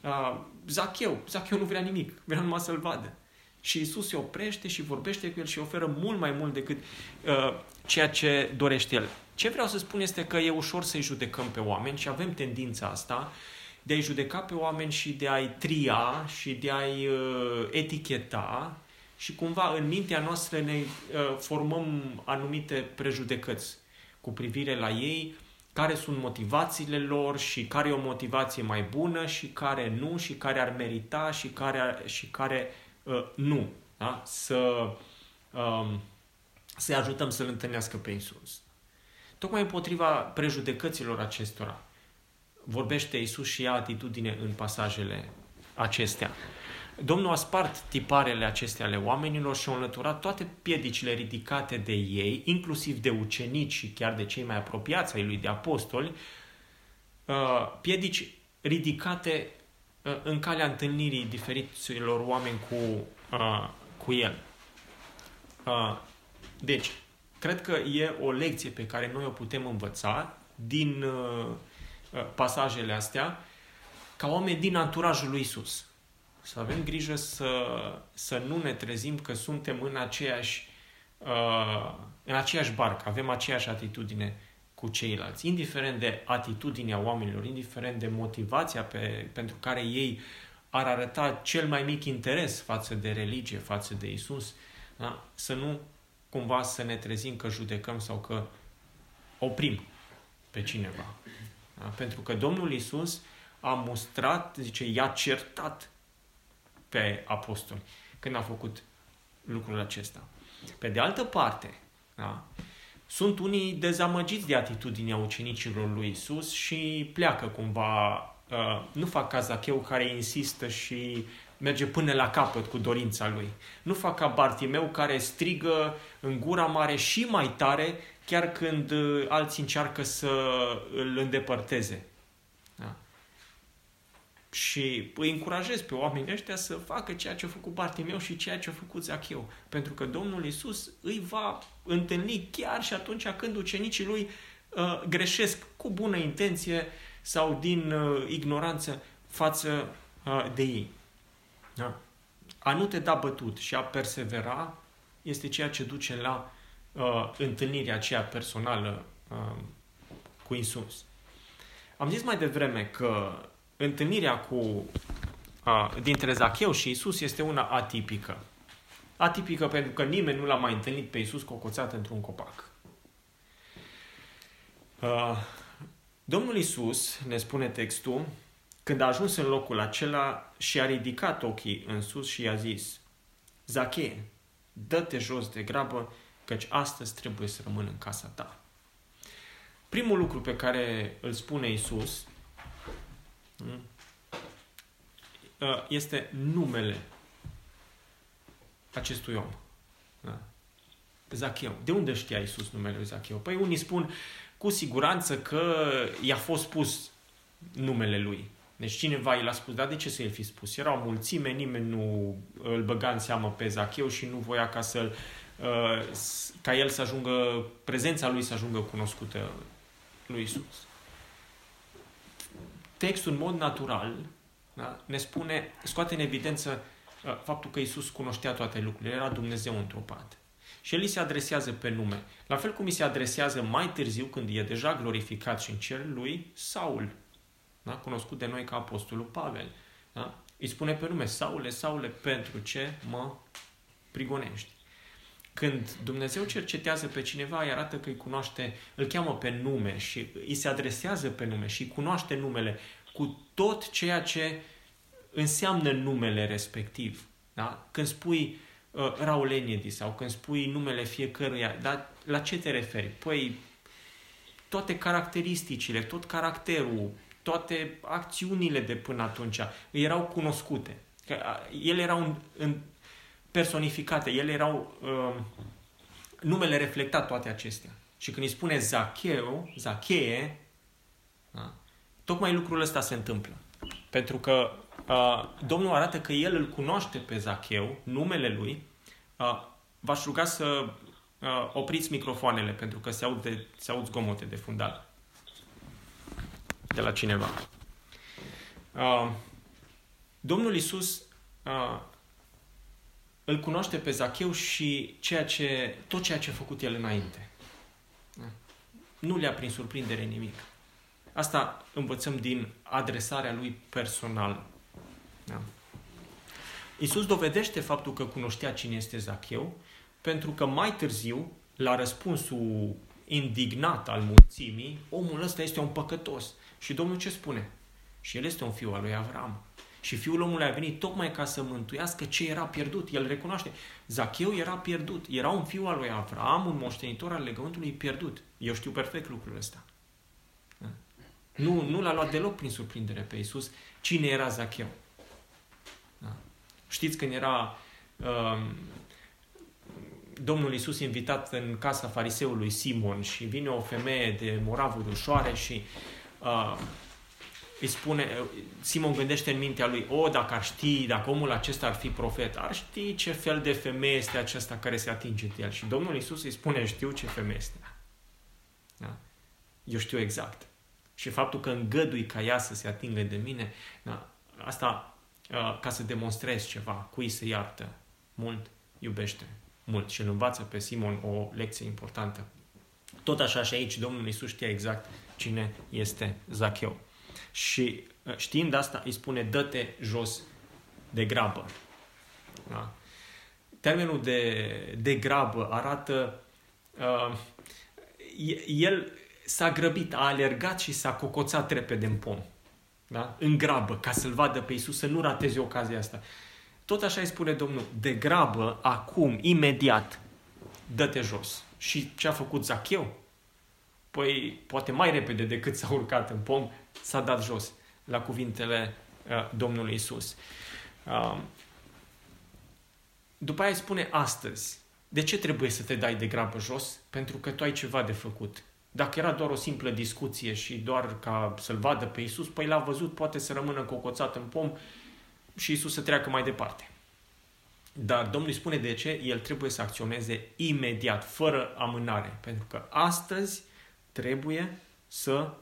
Uh, Zacheu, Zacheu nu vrea nimic, vrea numai să-l vadă. Și Isus se oprește și vorbește cu el și oferă mult mai mult decât uh, ceea ce dorește el. Ce vreau să spun este că e ușor să-i judecăm pe oameni și avem tendința asta de a-i judeca pe oameni și de a-i tria și de a-i uh, eticheta și cumva în mintea noastră ne uh, formăm anumite prejudecăți cu privire la ei, care sunt motivațiile lor și care e o motivație mai bună și care nu și care ar merita și care, și care uh, nu. Da? Să, um, să-i ajutăm să-L întâlnească pe Isus. Tocmai împotriva prejudecăților acestora vorbește Isus și ia atitudine în pasajele acestea. Domnul a spart tiparele acestea ale oamenilor și a înlăturat toate piedicile ridicate de ei, inclusiv de ucenici și chiar de cei mai apropiați ai lui de apostoli, uh, piedici ridicate uh, în calea întâlnirii diferiților oameni cu, uh, cu el. Deci, cred că e o lecție pe care noi o putem învăța din pasajele astea ca oameni din anturajul lui Isus să avem grijă să, să nu ne trezim că suntem în aceeași, uh, în aceeași barcă, avem aceeași atitudine cu ceilalți, indiferent de atitudinea oamenilor, indiferent de motivația pe, pentru care ei ar arăta cel mai mic interes față de religie, față de Isus, da? să nu cumva să ne trezim că judecăm sau că oprim pe cineva. Da? Pentru că Domnul Isus a mustrat, zice, i-a certat pe apostoli când a făcut lucrul acesta. Pe de altă parte, da, sunt unii dezamăgiți de atitudinea ucenicilor lui Isus și pleacă cumva, uh, nu fac ca Zacheu care insistă și merge până la capăt cu dorința lui. Nu fac ca Bartimeu care strigă în gura mare și mai tare chiar când uh, alții încearcă să îl îndepărteze și îi încurajez pe oamenii ăștia să facă ceea ce a făcut Bartimeu și ceea ce a făcut Zacheu. Pentru că Domnul Isus îi va întâlni chiar și atunci când ucenicii lui uh, greșesc cu bună intenție sau din uh, ignoranță față uh, de ei. Da? A nu te da bătut și a persevera este ceea ce duce la uh, întâlnirea aceea personală uh, cu Isus. Am zis mai devreme că întâlnirea cu uh, dintre Zacheu și Isus este una atipică. Atipică pentru că nimeni nu l-a mai întâlnit pe Isus cocoțat într-un copac. Uh, Domnul Isus, ne spune textul, când a ajuns în locul acela și a ridicat ochii în sus și i-a zis, Zache, dă-te jos de grabă, căci astăzi trebuie să rămân în casa ta. Primul lucru pe care îl spune Isus hmm, uh, este numele acestui om. Da? Zacheu. De unde știa Isus numele lui Zacheu? Păi unii spun cu siguranță că i-a fost spus numele lui. Deci cineva i l-a spus, dar de ce să-i fi spus? Era o mulțime, nimeni nu îl băga în seamă pe Zacheu și nu voia ca să uh, ca el să ajungă, prezența lui să ajungă cunoscută lui Isus. Textul, în mod natural, da, ne spune, scoate în evidență uh, faptul că Isus cunoștea toate lucrurile, era Dumnezeu întrupat. Și el îi se adresează pe nume. La fel cum îi se adresează mai târziu, când e deja glorificat și în cer lui, Saul, da? cunoscut de noi ca Apostolul Pavel. Da? Îi spune pe nume, Saule, Saule, pentru ce mă prigonești? Când Dumnezeu cercetează pe cineva, îi arată că îi cunoaște, îl cheamă pe nume și îi se adresează pe nume și îi cunoaște numele cu tot ceea ce înseamnă numele respectiv. Da? Când spui uh, Raul Enedi sau când spui numele fiecăruia, dar la ce te referi? Păi, toate caracteristicile, tot caracterul, toate acțiunile de până atunci erau cunoscute. Că ele erau în, personificate, ele erau uh, numele reflectat toate acestea. Și când îi spune Zacheu, Zachee, da, tocmai lucrul ăsta se întâmplă. Pentru că uh, Domnul arată că El îl cunoaște pe Zacheu, numele lui. Uh, v-aș ruga să uh, opriți microfoanele, pentru că se aud, de, se aud zgomote de fundal de la cineva. Uh, Domnul Isus uh, îl cunoaște pe Zacheu și ceea ce, tot ceea ce a făcut el înainte. Da. Nu le-a prin surprindere nimic. Asta învățăm din adresarea lui personală. Da. Iisus dovedește faptul că cunoștea cine este Zacheu, pentru că mai târziu, la răspunsul indignat al mulțimii, omul ăsta este un păcătos. Și Domnul ce spune? Și el este un fiu al lui Avram. Și fiul omului a venit tocmai ca să mântuiască ce era pierdut. El recunoaște. Zacheu era pierdut. Era un fiu al lui Avram, un moștenitor al legământului pierdut. Eu știu perfect lucrul ăsta. Da? Nu, nu l-a luat deloc prin surprindere pe Iisus. Cine era Zacheu? Da? Știți când era uh, Domnul Iisus invitat în casa fariseului Simon și vine o femeie de moravuri ușoare și uh, îi spune, Simon gândește în mintea lui, o, dacă ar ști, dacă omul acesta ar fi profet, ar ști ce fel de femeie este aceasta care se atinge de el. Și Domnul Isus îi spune, știu ce femeie este. Da? Eu știu exact. Și faptul că îngădui ca ea să se atingă de mine, da? asta uh, ca să demonstrez ceva, cui se iartă mult, iubește mult și îl învață pe Simon o lecție importantă. Tot așa și aici Domnul Isus știa exact cine este Zacheu. Și uh, știind asta, îi spune, dă-te jos de grabă. Da? Termenul de, de grabă arată... Uh, el s-a grăbit, a alergat și s-a cocoțat repede în pom. Da? În grabă, ca să-l vadă pe Isus, să nu rateze ocazia asta. Tot așa îi spune Domnul, de grabă, acum, imediat, dă-te jos. Și ce a făcut Zacheu? Păi, poate mai repede decât s-a urcat în pom, s-a dat jos la cuvintele uh, Domnului Isus. Uh, după aia spune astăzi. De ce trebuie să te dai de grabă jos? Pentru că tu ai ceva de făcut. Dacă era doar o simplă discuție și doar ca să-l vadă pe Isus, păi l-a văzut, poate să rămână cocoțat în pom și Isus să treacă mai departe. Dar Domnul îi spune de ce el trebuie să acționeze imediat, fără amânare. Pentru că astăzi trebuie să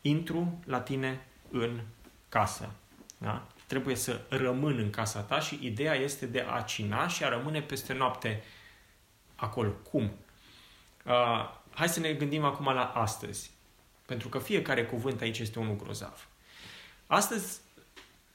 intru la tine în casă. Da? Trebuie să rămân în casa ta și ideea este de a cina și a rămâne peste noapte acolo. Cum? Uh, hai să ne gândim acum la astăzi. Pentru că fiecare cuvânt aici este unul grozav. Astăzi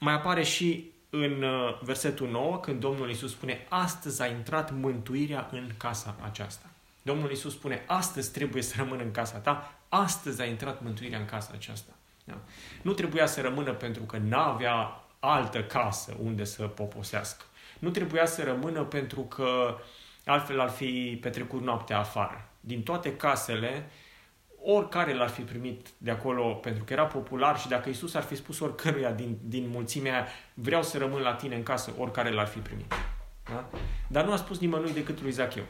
mai apare și în uh, versetul 9, când Domnul Isus spune, astăzi a intrat mântuirea în casa aceasta. Domnul Isus spune, astăzi trebuie să rămână în casa ta, astăzi a intrat mântuirea în casa aceasta. Da? Nu trebuia să rămână pentru că n-avea altă casă unde să poposească. Nu trebuia să rămână pentru că altfel ar fi petrecut noaptea afară. Din toate casele, oricare l-ar fi primit de acolo, pentru că era popular și dacă Isus ar fi spus oricăruia din, din mulțimea aia, vreau să rămân la tine în casă, oricare l-ar fi primit. Da? Dar nu a spus nimănui decât lui Zacheu.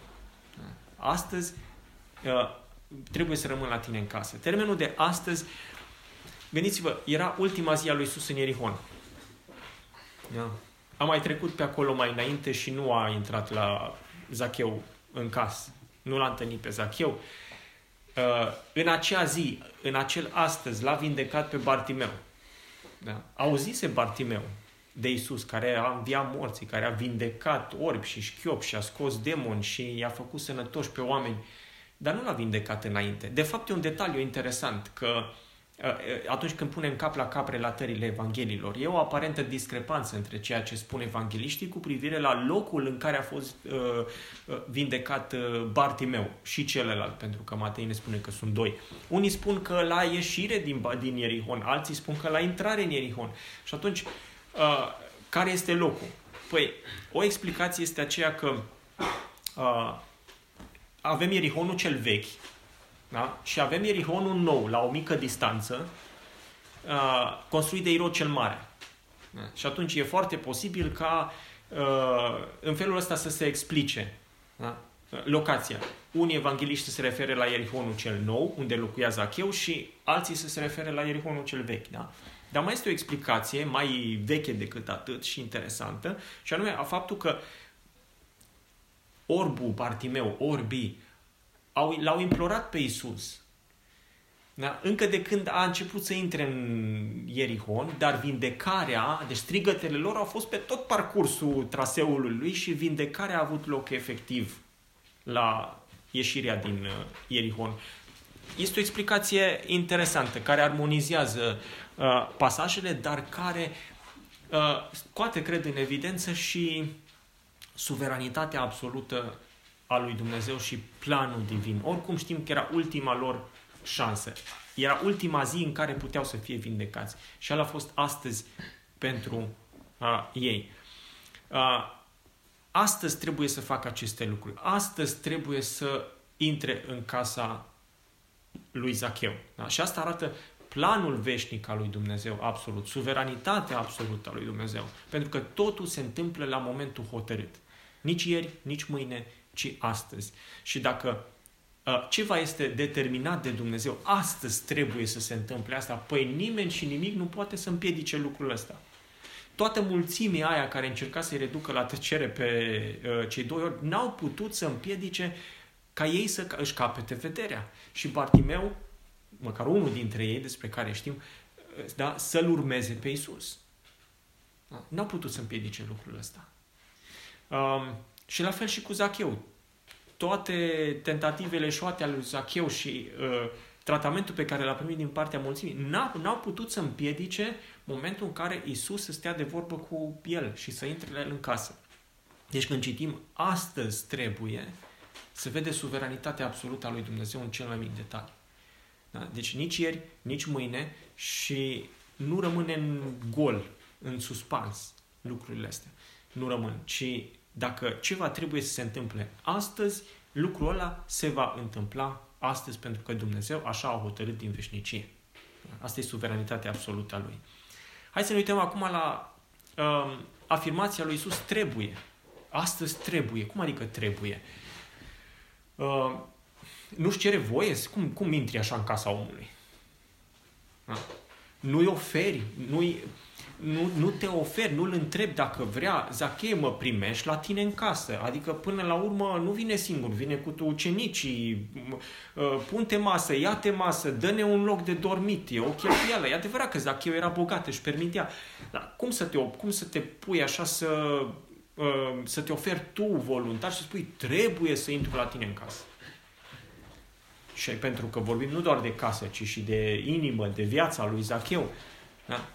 Da? Astăzi uh, trebuie să rămân la tine în casă. Termenul de astăzi, gândiți-vă, era ultima zi a lui Isus în Ierihon. Da? A mai trecut pe acolo mai înainte și nu a intrat la Zacheu în casă. Nu l-a întâlnit pe Zacheu. Uh, în acea zi, în acel astăzi, l-a vindecat pe Bartimeu. Da? Auzise Bartimeu de Isus, care a înviat morții, care a vindecat orbi și șchiopi și a scos demoni și i-a făcut sănătoși pe oameni, dar nu l-a vindecat înainte. De fapt, e un detaliu interesant, că uh, Uh, uh, atunci când punem cap la cap relatările evanghelilor. E o aparentă discrepanță între ceea ce spun evangeliștii cu privire la locul în care a fost uh, uh, vindecat uh, Bartimeu și celălalt, pentru că Matei ne spune că sunt doi. Unii spun că la ieșire din, din Ierihon, alții spun că la intrare în Ierihon. Și atunci, uh, care este locul? Păi, o explicație este aceea că uh, avem Ierihonul cel vechi, da? Și avem Ierihonul nou, la o mică distanță, uh, construit de Irod cel Mare. Da? Și atunci e foarte posibil ca uh, în felul ăsta să se explice da? locația. Unii evangeliști se referă la Ierihonul cel nou, unde locuia Zacheu, și alții să se refere la Ierihonul cel vechi. Da? Dar mai este o explicație mai veche decât atât și interesantă, și anume a faptul că Orbu, Bartimeu, Orbi, au, l-au implorat pe Isus. Da? Încă de când a început să intre în Ierihon, dar vindecarea, deci strigătele lor au fost pe tot parcursul traseului lui și vindecarea a avut loc efectiv la ieșirea din uh, Ierihon. Este o explicație interesantă care armonizează uh, pasajele, dar care uh, scoate, cred, în evidență și suveranitatea absolută a lui Dumnezeu și planul divin. Oricum știm că era ultima lor șansă. Era ultima zi în care puteau să fie vindecați. Și el a fost astăzi pentru a, ei. A, astăzi trebuie să facă aceste lucruri. Astăzi trebuie să intre în casa lui Zacheu. Da? Și asta arată planul veșnic al lui Dumnezeu, absolut, suveranitatea absolută a lui Dumnezeu. Pentru că totul se întâmplă la momentul hotărât. Nici ieri, nici mâine, ci astăzi. Și dacă uh, ceva este determinat de Dumnezeu, astăzi trebuie să se întâmple asta, păi nimeni și nimic nu poate să împiedice lucrul ăsta. Toată mulțimea aia care încerca să-i reducă la tăcere pe uh, cei doi ori, n-au putut să împiedice ca ei să își capete vederea. Și Bartimeu, măcar unul dintre ei, despre care știm, uh, da, să-L urmeze pe Isus. Da? N-au putut să împiedice lucrul ăsta. Um, și la fel și cu Zacheu. Toate tentativele șoate ale lui Zacheu și uh, tratamentul pe care l-a primit din partea mulțimii n-au, n-au putut să împiedice momentul în care Isus să stea de vorbă cu el și să intre la el în casă. Deci când citim astăzi trebuie, să vede suveranitatea absolută a lui Dumnezeu în cel mai mic detaliu. Da? Deci nici ieri, nici mâine și nu rămâne în gol, în suspans lucrurile astea. Nu rămân, ci dacă ceva trebuie să se întâmple astăzi, lucrul ăla se va întâmpla astăzi pentru că Dumnezeu așa a hotărât din veșnicie. Asta e suveranitatea absolută a Lui. Hai să ne uităm acum la uh, afirmația lui Isus trebuie. Astăzi trebuie. Cum adică trebuie? Uh, nu-și cere voie? Cum, cum intri așa în casa omului? Da? Nu-i oferi, nu-i nu, nu te oferi, nu-l întrebi dacă vrea, Zachei mă primești la tine în casă. Adică până la urmă nu vine singur, vine cu tu ucenicii, uh, punte masă, ia-te masă, dă-ne un loc de dormit, e o cheltuială. E adevărat că Zacheu era bogat, își permitea. Dar cum să te, cum să te pui așa să uh, să te oferi tu voluntar și să spui trebuie să intru la tine în casă. Și pentru că vorbim nu doar de casă, ci și de inimă, de viața lui Zacheu. Da?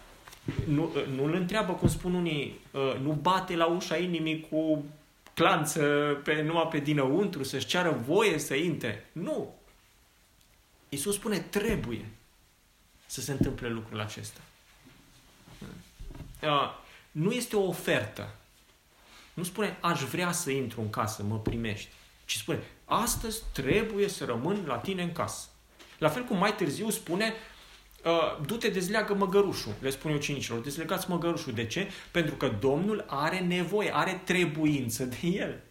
Nu, nu-l întreabă, cum spun unii, uh, nu bate la ușa inimii cu clanță pe, numai pe dinăuntru, să-și ceară voie să intre. Nu! Iisus spune, trebuie să se întâmple lucrul acesta. Uh, nu este o ofertă. Nu spune, aș vrea să intru în casă, mă primești. Ci spune, astăzi trebuie să rămân la tine în casă. La fel cum mai târziu spune, uh, du-te, dezleagă măgărușul. Le spun eu cinicilor, dezlegați măgărușul. De ce? Pentru că Domnul are nevoie, are trebuință de el.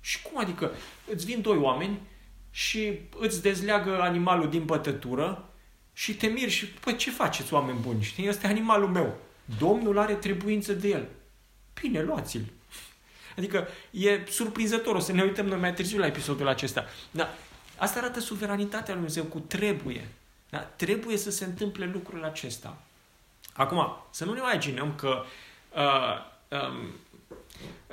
Și cum adică? Îți vin doi oameni și îți dezleagă animalul din bătătură și te miri și, păi, ce faceți, oameni buni? Știi, este animalul meu. Domnul are trebuință de el. Bine, luați-l. Adică e surprinzător, o să ne uităm noi mai târziu la episodul acesta. Dar asta arată suveranitatea lui Dumnezeu cu trebuie. Da? Trebuie să se întâmple lucrul acesta. Acum, să nu ne imaginăm că uh, um,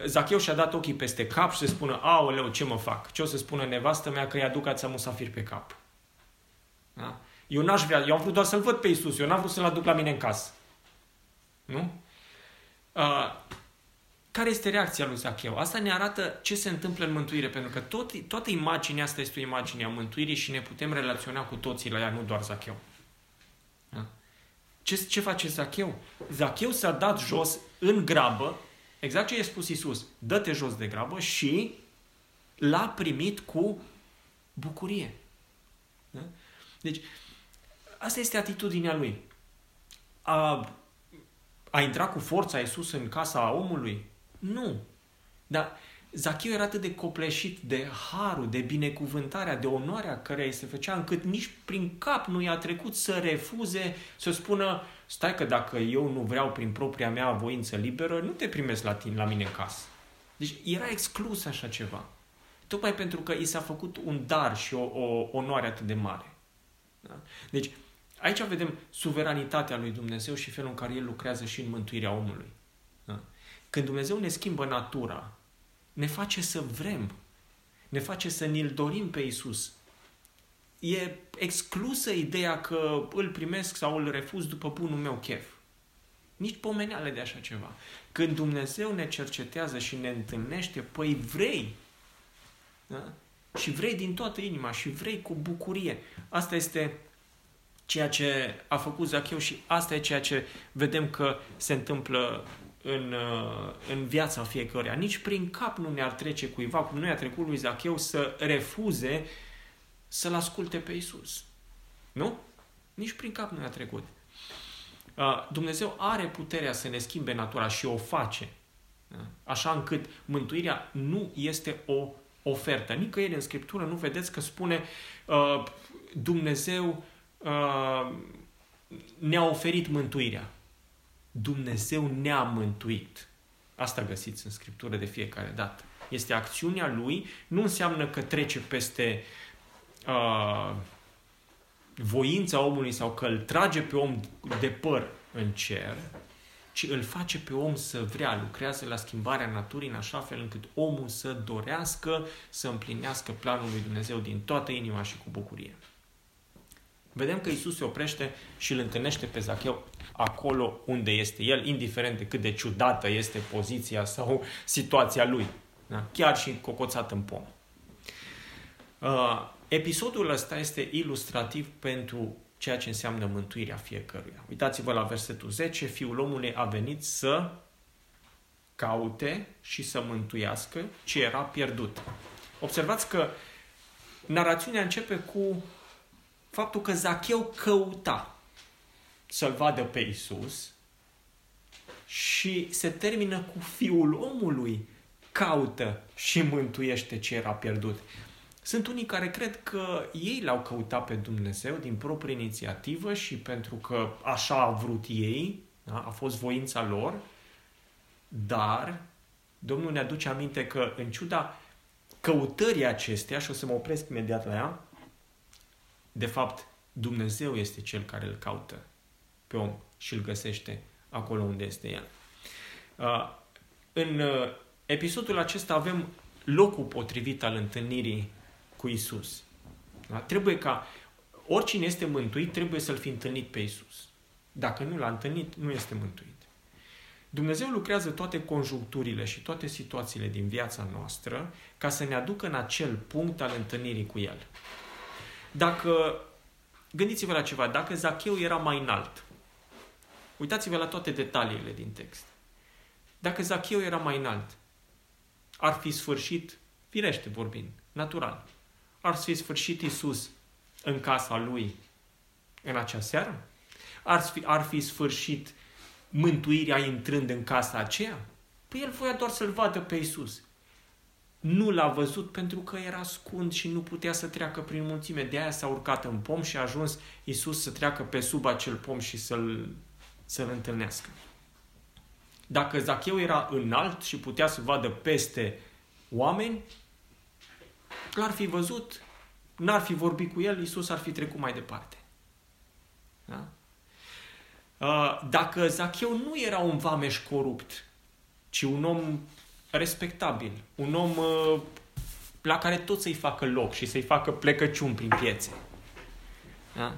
Zacheu și-a dat ochii peste cap și se spună, aoleu, ce mă fac? Ce o să spună nevastă mea că i-aduc ața musafir pe cap? Da? Eu n-aș vrea, eu am vrut doar să-L văd pe Isus, eu n-am vrut să-L aduc la mine în casă. Nu? Uh, care este reacția lui Zacheu? Asta ne arată ce se întâmplă în mântuire, pentru că tot, toată imaginea asta este o imagine a mântuirii și ne putem relaționa cu toții la ea, nu doar Zacheu. Da? Ce, ce face Zacheu? Zacheu s-a dat jos în grabă, exact ce i-a spus Isus, dă-te jos de grabă și l-a primit cu bucurie. Da? Deci, asta este atitudinea lui. A, a intrat cu forța Isus în casa omului? Nu. Dar Zacheu era atât de copleșit de harul, de binecuvântarea, de onoarea care îi se făcea, încât nici prin cap nu i-a trecut să refuze, să spună, stai că dacă eu nu vreau prin propria mea voință liberă, nu te primesc la tine, la mine în casă. Deci era exclus așa ceva. Tocmai pentru că i s-a făcut un dar și o, o onoare atât de mare. Da? Deci, aici vedem suveranitatea lui Dumnezeu și felul în care El lucrează și în mântuirea omului. Da? Când Dumnezeu ne schimbă natura, ne face să vrem, ne face să ne-L dorim pe Isus. E exclusă ideea că îl primesc sau îl refuz după bunul meu chef. Nici pomeneale de așa ceva. Când Dumnezeu ne cercetează și ne întâlnește, păi vrei. Da? Și vrei din toată inima și vrei cu bucurie. Asta este ceea ce a făcut Zacheu și asta e ceea ce vedem că se întâmplă în, uh, în viața fiecăruia. Nici prin cap nu ne-ar trece cuiva, cum nu i-a trecut lui Zacheu, să refuze să-L asculte pe Isus. Nu? Nici prin cap nu i-a trecut. Uh, Dumnezeu are puterea să ne schimbe natura și o face. Da? Așa încât mântuirea nu este o ofertă. Nicăieri în Scriptură nu vedeți că spune uh, Dumnezeu ne-a oferit mântuirea. Dumnezeu ne-a mântuit. Asta găsiți în Scriptură de fiecare dată. Este acțiunea Lui, nu înseamnă că trece peste uh, voința omului sau că îl trage pe om de păr în cer, ci îl face pe om să vrea, lucrează la schimbarea naturii în așa fel încât omul să dorească să împlinească planul lui Dumnezeu din toată inima și cu bucurie. Vedem că Isus se oprește și îl întâlnește pe Zacheu acolo unde este el, indiferent de cât de ciudată este poziția sau situația lui. Da? Chiar și cocoțat în pom. Uh, episodul ăsta este ilustrativ pentru ceea ce înseamnă mântuirea fiecăruia. Uitați-vă la versetul 10. Fiul omului a venit să caute și să mântuiască ce era pierdut. Observați că narațiunea începe cu faptul că Zacheu căuta să-l vadă pe Isus și se termină cu fiul omului caută și mântuiește ce era pierdut. Sunt unii care cred că ei l-au căutat pe Dumnezeu din proprie inițiativă și pentru că așa a vrut ei, da? a fost voința lor, dar Domnul ne aduce aminte că în ciuda căutării acesteia, și o să mă opresc imediat la ea, de fapt, Dumnezeu este Cel care îl caută pe om și îl găsește acolo unde este el. Uh, în uh, episodul acesta avem locul potrivit al întâlnirii cu Isus. Da? Trebuie ca oricine este mântuit, trebuie să-L fi întâlnit pe Isus. Dacă nu l-a întâlnit, nu este mântuit. Dumnezeu lucrează toate conjuncturile și toate situațiile din viața noastră ca să ne aducă în acel punct al întâlnirii cu El. Dacă, gândiți-vă la ceva, dacă Zacheu era mai înalt, uitați-vă la toate detaliile din text. Dacă Zacheu era mai înalt, ar fi sfârșit, firește vorbind, natural, ar fi sfârșit Isus în casa lui în acea seară? Ar fi, ar fi sfârșit mântuirea intrând în casa aceea? Păi el voia doar să-l vadă pe Isus. Nu l-a văzut pentru că era scund și nu putea să treacă prin mulțime. De aia s-a urcat în pom și a ajuns Isus să treacă pe sub acel pom și să-l, să-l întâlnească. Dacă Zacheu era înalt și putea să vadă peste oameni, l-ar fi văzut, n-ar fi vorbit cu el, Isus ar fi trecut mai departe. Da? Uh, dacă Zacheu nu era un vameș corupt, ci un om respectabil, un om uh, la care tot să-i facă loc și să-i facă plecăciuni prin piețe. Da?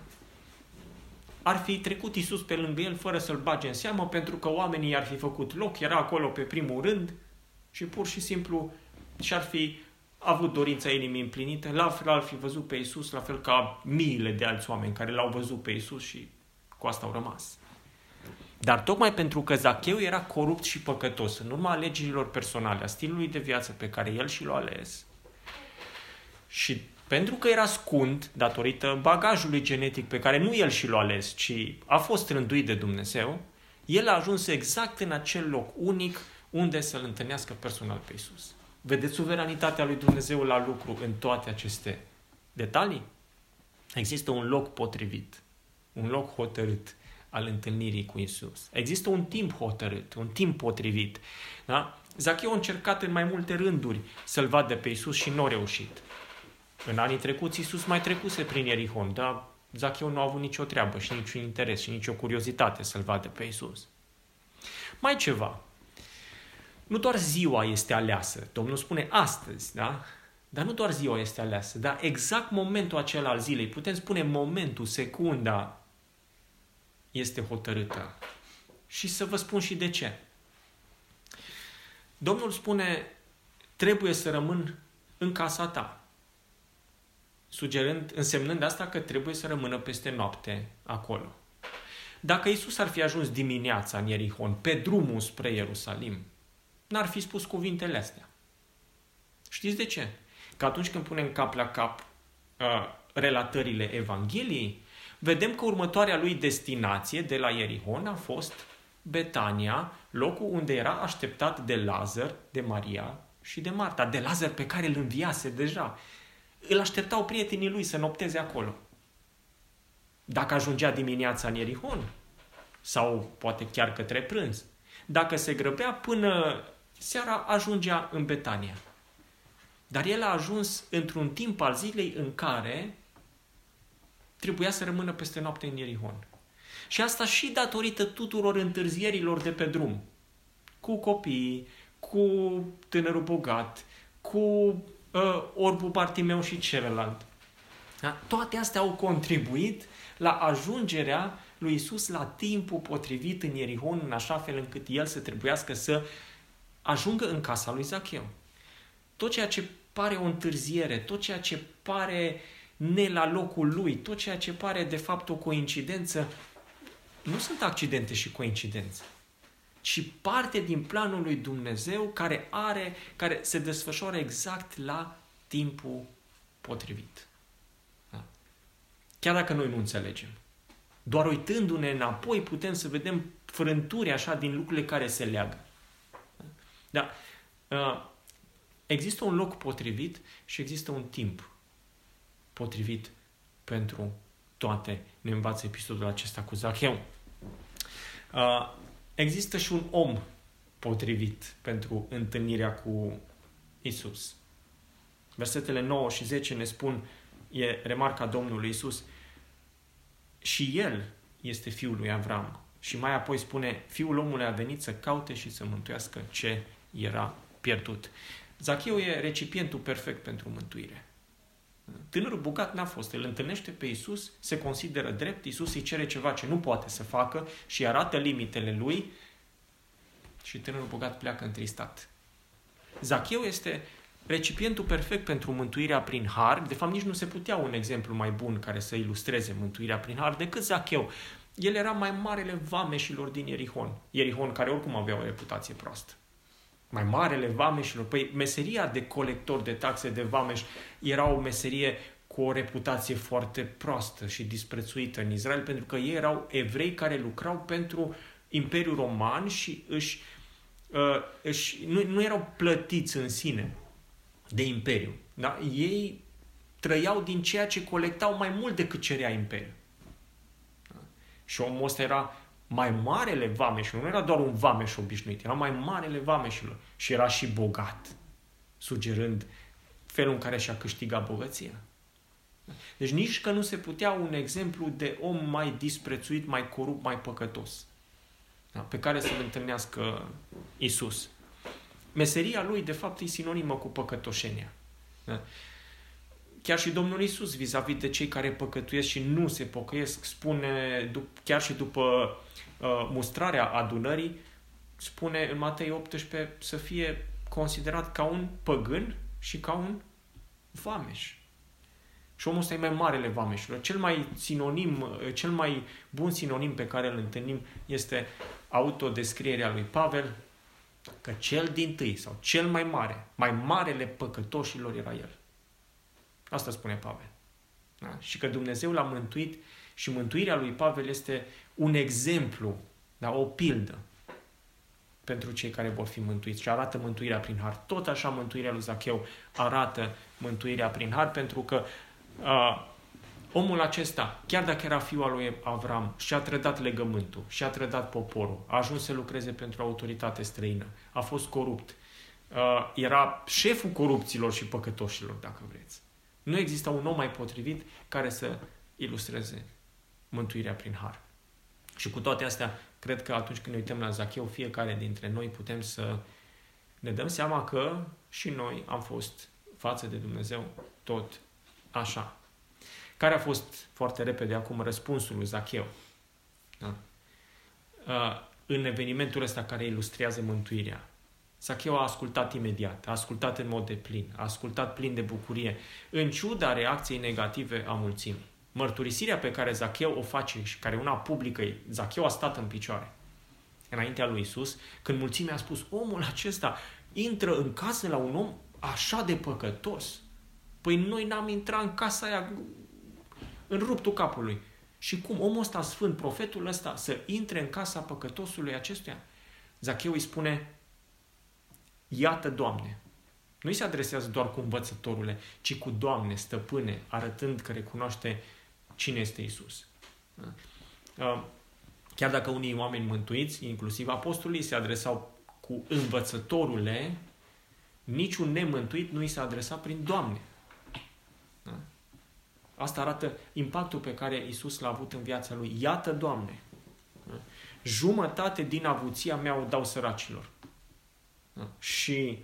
Ar fi trecut Isus pe lângă el fără să-l bage în seamă pentru că oamenii ar fi făcut loc, era acolo pe primul rând și pur și simplu și-ar fi avut dorința inimii împlinită, la fel ar fi văzut pe Isus, la fel ca miile de alți oameni care l-au văzut pe Isus și cu asta au rămas. Dar tocmai pentru că Zacheu era corupt și păcătos, în urma alegerilor personale, a stilului de viață pe care el și l-a ales, și pentru că era scund, datorită bagajului genetic pe care nu el și l-a ales, ci a fost rânduit de Dumnezeu, el a ajuns exact în acel loc unic unde să-L întâlnească personal pe Isus. Vedeți suveranitatea lui Dumnezeu la lucru în toate aceste detalii? Există un loc potrivit, un loc hotărât al întâlnirii cu Isus. Există un timp hotărât, un timp potrivit. Da? Zacheu a încercat în mai multe rânduri să-L vadă pe Isus și nu a reușit. În anii trecuți Isus mai trecuse prin Ierihon, dar Zacheu nu a avut nicio treabă și niciun interes și nicio curiozitate să-L vadă pe Isus. Mai ceva. Nu doar ziua este aleasă. Domnul spune astăzi, da? Dar nu doar ziua este aleasă, dar exact momentul acela al zilei, putem spune momentul, secunda, este hotărâtă. Și să vă spun și de ce. Domnul spune, trebuie să rămân în casa ta. Sugerând, însemnând asta că trebuie să rămână peste noapte acolo. Dacă Isus ar fi ajuns dimineața în Ierihon, pe drumul spre Ierusalim, n-ar fi spus cuvintele astea. Știți de ce? Că atunci când punem cap la cap uh, relatările Evangheliei, vedem că următoarea lui destinație de la Ierihon a fost Betania, locul unde era așteptat de Lazar, de Maria și de Marta, de Lazar pe care îl înviase deja. Îl așteptau prietenii lui să nopteze acolo. Dacă ajungea dimineața în Ierihon, sau poate chiar către prânz, dacă se grăbea până seara, ajungea în Betania. Dar el a ajuns într-un timp al zilei în care trebuia să rămână peste noapte în Ierihon. Și asta și datorită tuturor întârzierilor de pe drum. Cu copii, cu tânărul bogat, cu uh, orbul Bartimeu și celălalt. Da? Toate astea au contribuit la ajungerea lui Isus la timpul potrivit în Ierihon, în așa fel încât el să trebuiască să ajungă în casa lui Zacheu. Tot ceea ce pare o întârziere, tot ceea ce pare uh, ne la locul lui, tot ceea ce pare de fapt o coincidență, nu sunt accidente și coincidențe, ci parte din planul lui Dumnezeu care are, care se desfășoară exact la timpul potrivit. Da? Chiar dacă noi nu înțelegem. Doar uitându-ne înapoi putem să vedem frânturi așa din lucrurile care se leagă. Da? Uh, există un loc potrivit și există un timp potrivit pentru toate, ne învață episodul acesta cu Zacheu. Uh, există și un om potrivit pentru întâlnirea cu Isus. Versetele 9 și 10 ne spun, e remarca Domnului Isus, și el este fiul lui Avram. Și mai apoi spune, fiul omului a venit să caute și să mântuiască ce era pierdut. Zacheu e recipientul perfect pentru mântuire. Tânărul bogat n-a fost. Îl întâlnește pe Isus, se consideră drept, Isus îi cere ceva ce nu poate să facă și arată limitele lui și tânărul bogat pleacă întristat. Zacheu este recipientul perfect pentru mântuirea prin har. De fapt, nici nu se putea un exemplu mai bun care să ilustreze mântuirea prin har decât Zacheu. El era mai marele vameșilor din Ierihon. Ierihon care oricum avea o reputație proastă. Mai marele vameșilor. Păi meseria de colector de taxe de vameș era o meserie cu o reputație foarte proastă și disprețuită în Israel, pentru că ei erau evrei care lucrau pentru Imperiul Roman și își, uh, își, nu, nu erau plătiți în sine de imperiu. Da? Ei trăiau din ceea ce colectau mai mult decât cerea imperiul. Da? Și omul ăsta era mai marele vameșilor, nu era doar un vameș obișnuit, era mai marele vameșilor și era și bogat, sugerând felul în care și-a câștigat bogăția. Deci nici că nu se putea un exemplu de om mai disprețuit, mai corupt, mai păcătos, da? pe care să-l întâlnească Isus meseria lui, de fapt, e sinonimă cu păcătoșenia. Da? Chiar și Domnul Isus, vis-a-vis de cei care păcătuiesc și nu se pocăiesc, spune, chiar și după uh, mustrarea adunării, spune în Matei 18 să fie considerat ca un păgân și ca un vameș. Și omul ăsta e mai marele vameșilor. Cel mai sinonim, cel mai bun sinonim pe care îl întâlnim este autodescrierea lui Pavel, că cel din tâi sau cel mai mare, mai marele păcătoșilor era el. Asta spune Pavel. Da? Și că Dumnezeu l-a mântuit și mântuirea lui Pavel este un exemplu, da? o pildă pentru cei care vor fi mântuiți și arată mântuirea prin har. Tot așa mântuirea lui Zacheu arată mântuirea prin har pentru că uh, Omul acesta, chiar dacă era fiul al lui Avram, și-a trădat legământul, și-a trădat poporul, a ajuns să lucreze pentru autoritate străină, a fost corupt, uh, era șeful corupților și păcătoșilor, dacă vreți. Nu există un om mai potrivit care să ilustreze mântuirea prin har. Și cu toate astea, cred că atunci când ne uităm la Zacheu, fiecare dintre noi putem să ne dăm seama că și noi am fost față de Dumnezeu tot așa. Care a fost foarte repede acum răspunsul lui Zacheu? Da? Uh, în evenimentul ăsta care ilustrează mântuirea. Zacheu a ascultat imediat, a ascultat în mod de plin, a ascultat plin de bucurie, în ciuda reacției negative a mulțimii. Mărturisirea pe care Zacheu o face și care una publică, Zacheu a stat în picioare înaintea lui Isus, când mulțimea a spus, omul acesta intră în casă la un om așa de păcătos. Păi noi n-am intrat în casa aia în ruptul capului. Și cum omul ăsta sfânt, profetul ăsta, să intre în casa păcătosului acestuia? Zacheu îi spune, iată, Doamne, nu îi se adresează doar cu învățătorule, ci cu Doamne, stăpâne, arătând că recunoaște cine este Isus. Da? Uh, chiar dacă unii oameni mântuiți, inclusiv apostolii, se adresau cu învățătorule, niciun nemântuit nu îi se adresa prin Doamne. Da? Asta arată impactul pe care Isus l-a avut în viața lui. Iată, Doamne, jumătate din avuția mea o dau săracilor. Și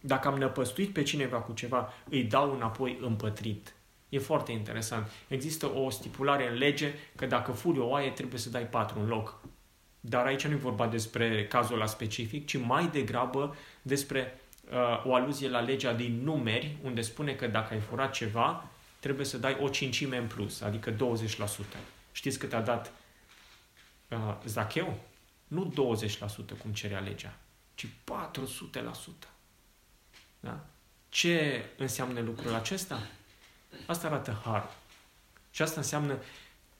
dacă am năpăstuit pe cineva cu ceva, îi dau înapoi împătrit. E foarte interesant. Există o stipulare în lege că dacă furi o oaie, trebuie să dai patru în loc. Dar aici nu e vorba despre cazul la specific, ci mai degrabă despre uh, o aluzie la legea din numeri, unde spune că dacă ai furat ceva, trebuie să dai o cincime în plus, adică 20%. Știți cât a dat uh, Zacheu? Nu 20% cum cerea legea, ci 400%. Da? Ce înseamnă lucrul acesta? Asta arată har. Și asta înseamnă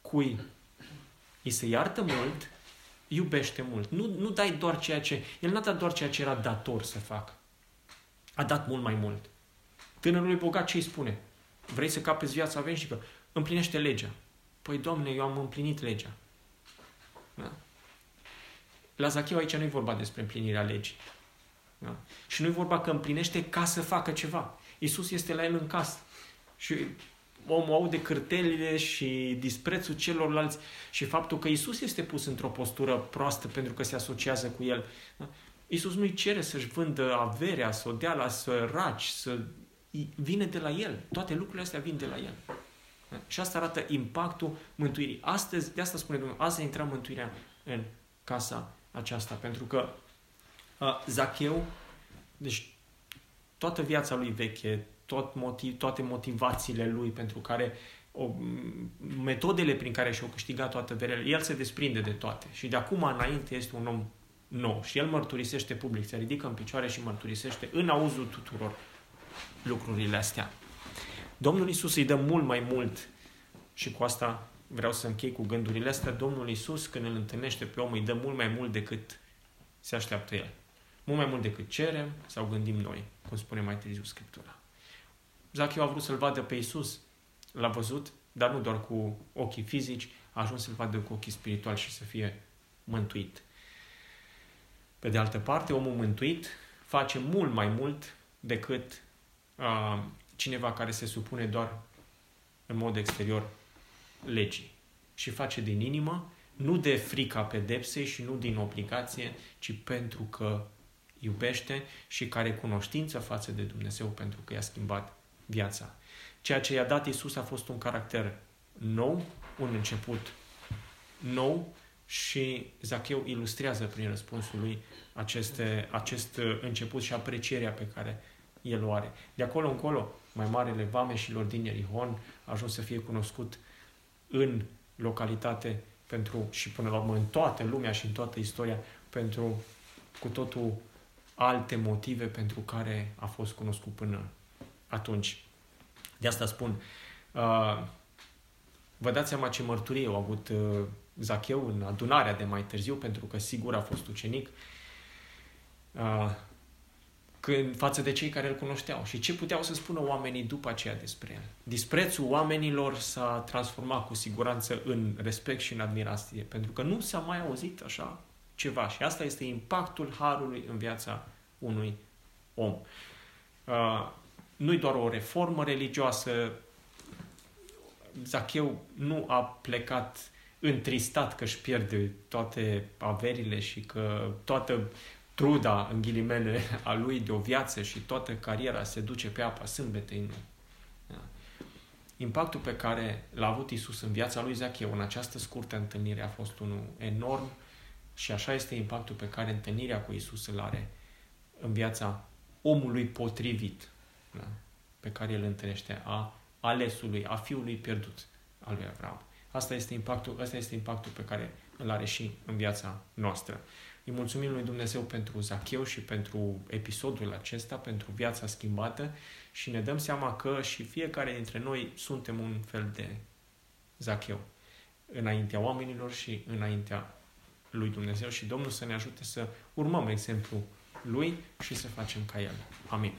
cui îi se iartă mult, iubește mult. Nu, nu dai doar ceea ce... El n-a dat doar ceea ce era dator să facă. A dat mult mai mult. Tânărului bogat ce îi spune? Vrei să capeți viața veșnică? Împlinește legea. Păi, Doamne, eu am împlinit legea. Da? La Zacheu aici nu e vorba despre împlinirea legii. Da? Și nu e vorba că împlinește ca să facă ceva. Isus este la el în casă. Și omul aude cârtelile și disprețul celorlalți și faptul că Isus este pus într-o postură proastă pentru că se asociază cu el. Da? Iisus nu-i cere să-și vândă averea, să o dea la săraci, să vine de la El. Toate lucrurile astea vin de la El. Și asta arată impactul mântuirii. Astăzi, de asta spune Domnul, astăzi intra mântuirea în casa aceasta. Pentru că uh, Zacheu, deci toată viața lui veche, tot motiv, toate motivațiile lui pentru care o, metodele prin care și-au câștigat toată verele, el se desprinde de toate. Și de acum înainte este un om nou. Și el mărturisește public, se ridică în picioare și mărturisește în auzul tuturor lucrurile astea. Domnul Isus îi dă mult mai mult și cu asta vreau să închei cu gândurile astea. Domnul Isus, când îl întâlnește pe om, îi dă mult mai mult decât se așteaptă el. Mult mai mult decât cerem sau gândim noi, cum spune mai târziu Scriptura. Zacheu a vrut să-l vadă pe Isus, l-a văzut, dar nu doar cu ochii fizici, a ajuns să-l vadă cu ochii spirituali și să fie mântuit. Pe de altă parte, omul mântuit face mult mai mult decât uh, cineva care se supune doar în mod exterior legii și face din inimă, nu de frica pedepsei și nu din obligație, ci pentru că iubește și care cunoștință față de Dumnezeu pentru că i-a schimbat viața. Ceea ce i-a dat Isus a fost un caracter nou, un început nou și Zacheu ilustrează prin răspunsul lui aceste, acest început și aprecierea pe care el o are. De acolo încolo, mai marele vameșilor din Ierihon a ajuns să fie cunoscut în localitate pentru, și până la urmă în toată lumea și în toată istoria pentru cu totul alte motive pentru care a fost cunoscut până atunci. De asta spun, uh, vă dați seama ce mărturie au avut uh, Zacheu în adunarea de mai târziu, pentru că sigur a fost ucenic, uh, când, față de cei care îl cunoșteau. Și ce puteau să spună oamenii după aceea despre el. Disprețul oamenilor s-a transformat cu siguranță în respect și în admirație, pentru că nu s-a mai auzit așa ceva. Și asta este impactul harului în viața unui om. Uh, nu-i doar o reformă religioasă. Zacheu nu a plecat întristat că își pierde toate averile și că toată truda, în ghilimele, a lui de o viață și toată cariera se duce pe apa sâmbetei, nu. Da. Impactul pe care l-a avut Isus în viața lui Zacheu în această scurtă întâlnire a fost unul enorm și așa este impactul pe care întâlnirea cu Isus îl are în viața omului potrivit da? pe care el întâlnește, a alesului, a fiului pierdut al lui Avram. Asta este impactul, asta este impactul pe care îl are și în viața noastră. Îi mulțumim lui Dumnezeu pentru Zacheu și pentru episodul acesta, pentru viața schimbată și ne dăm seama că și fiecare dintre noi suntem un fel de Zacheu înaintea oamenilor și înaintea lui Dumnezeu și Domnul să ne ajute să urmăm exemplul lui și să facem ca el. Amin.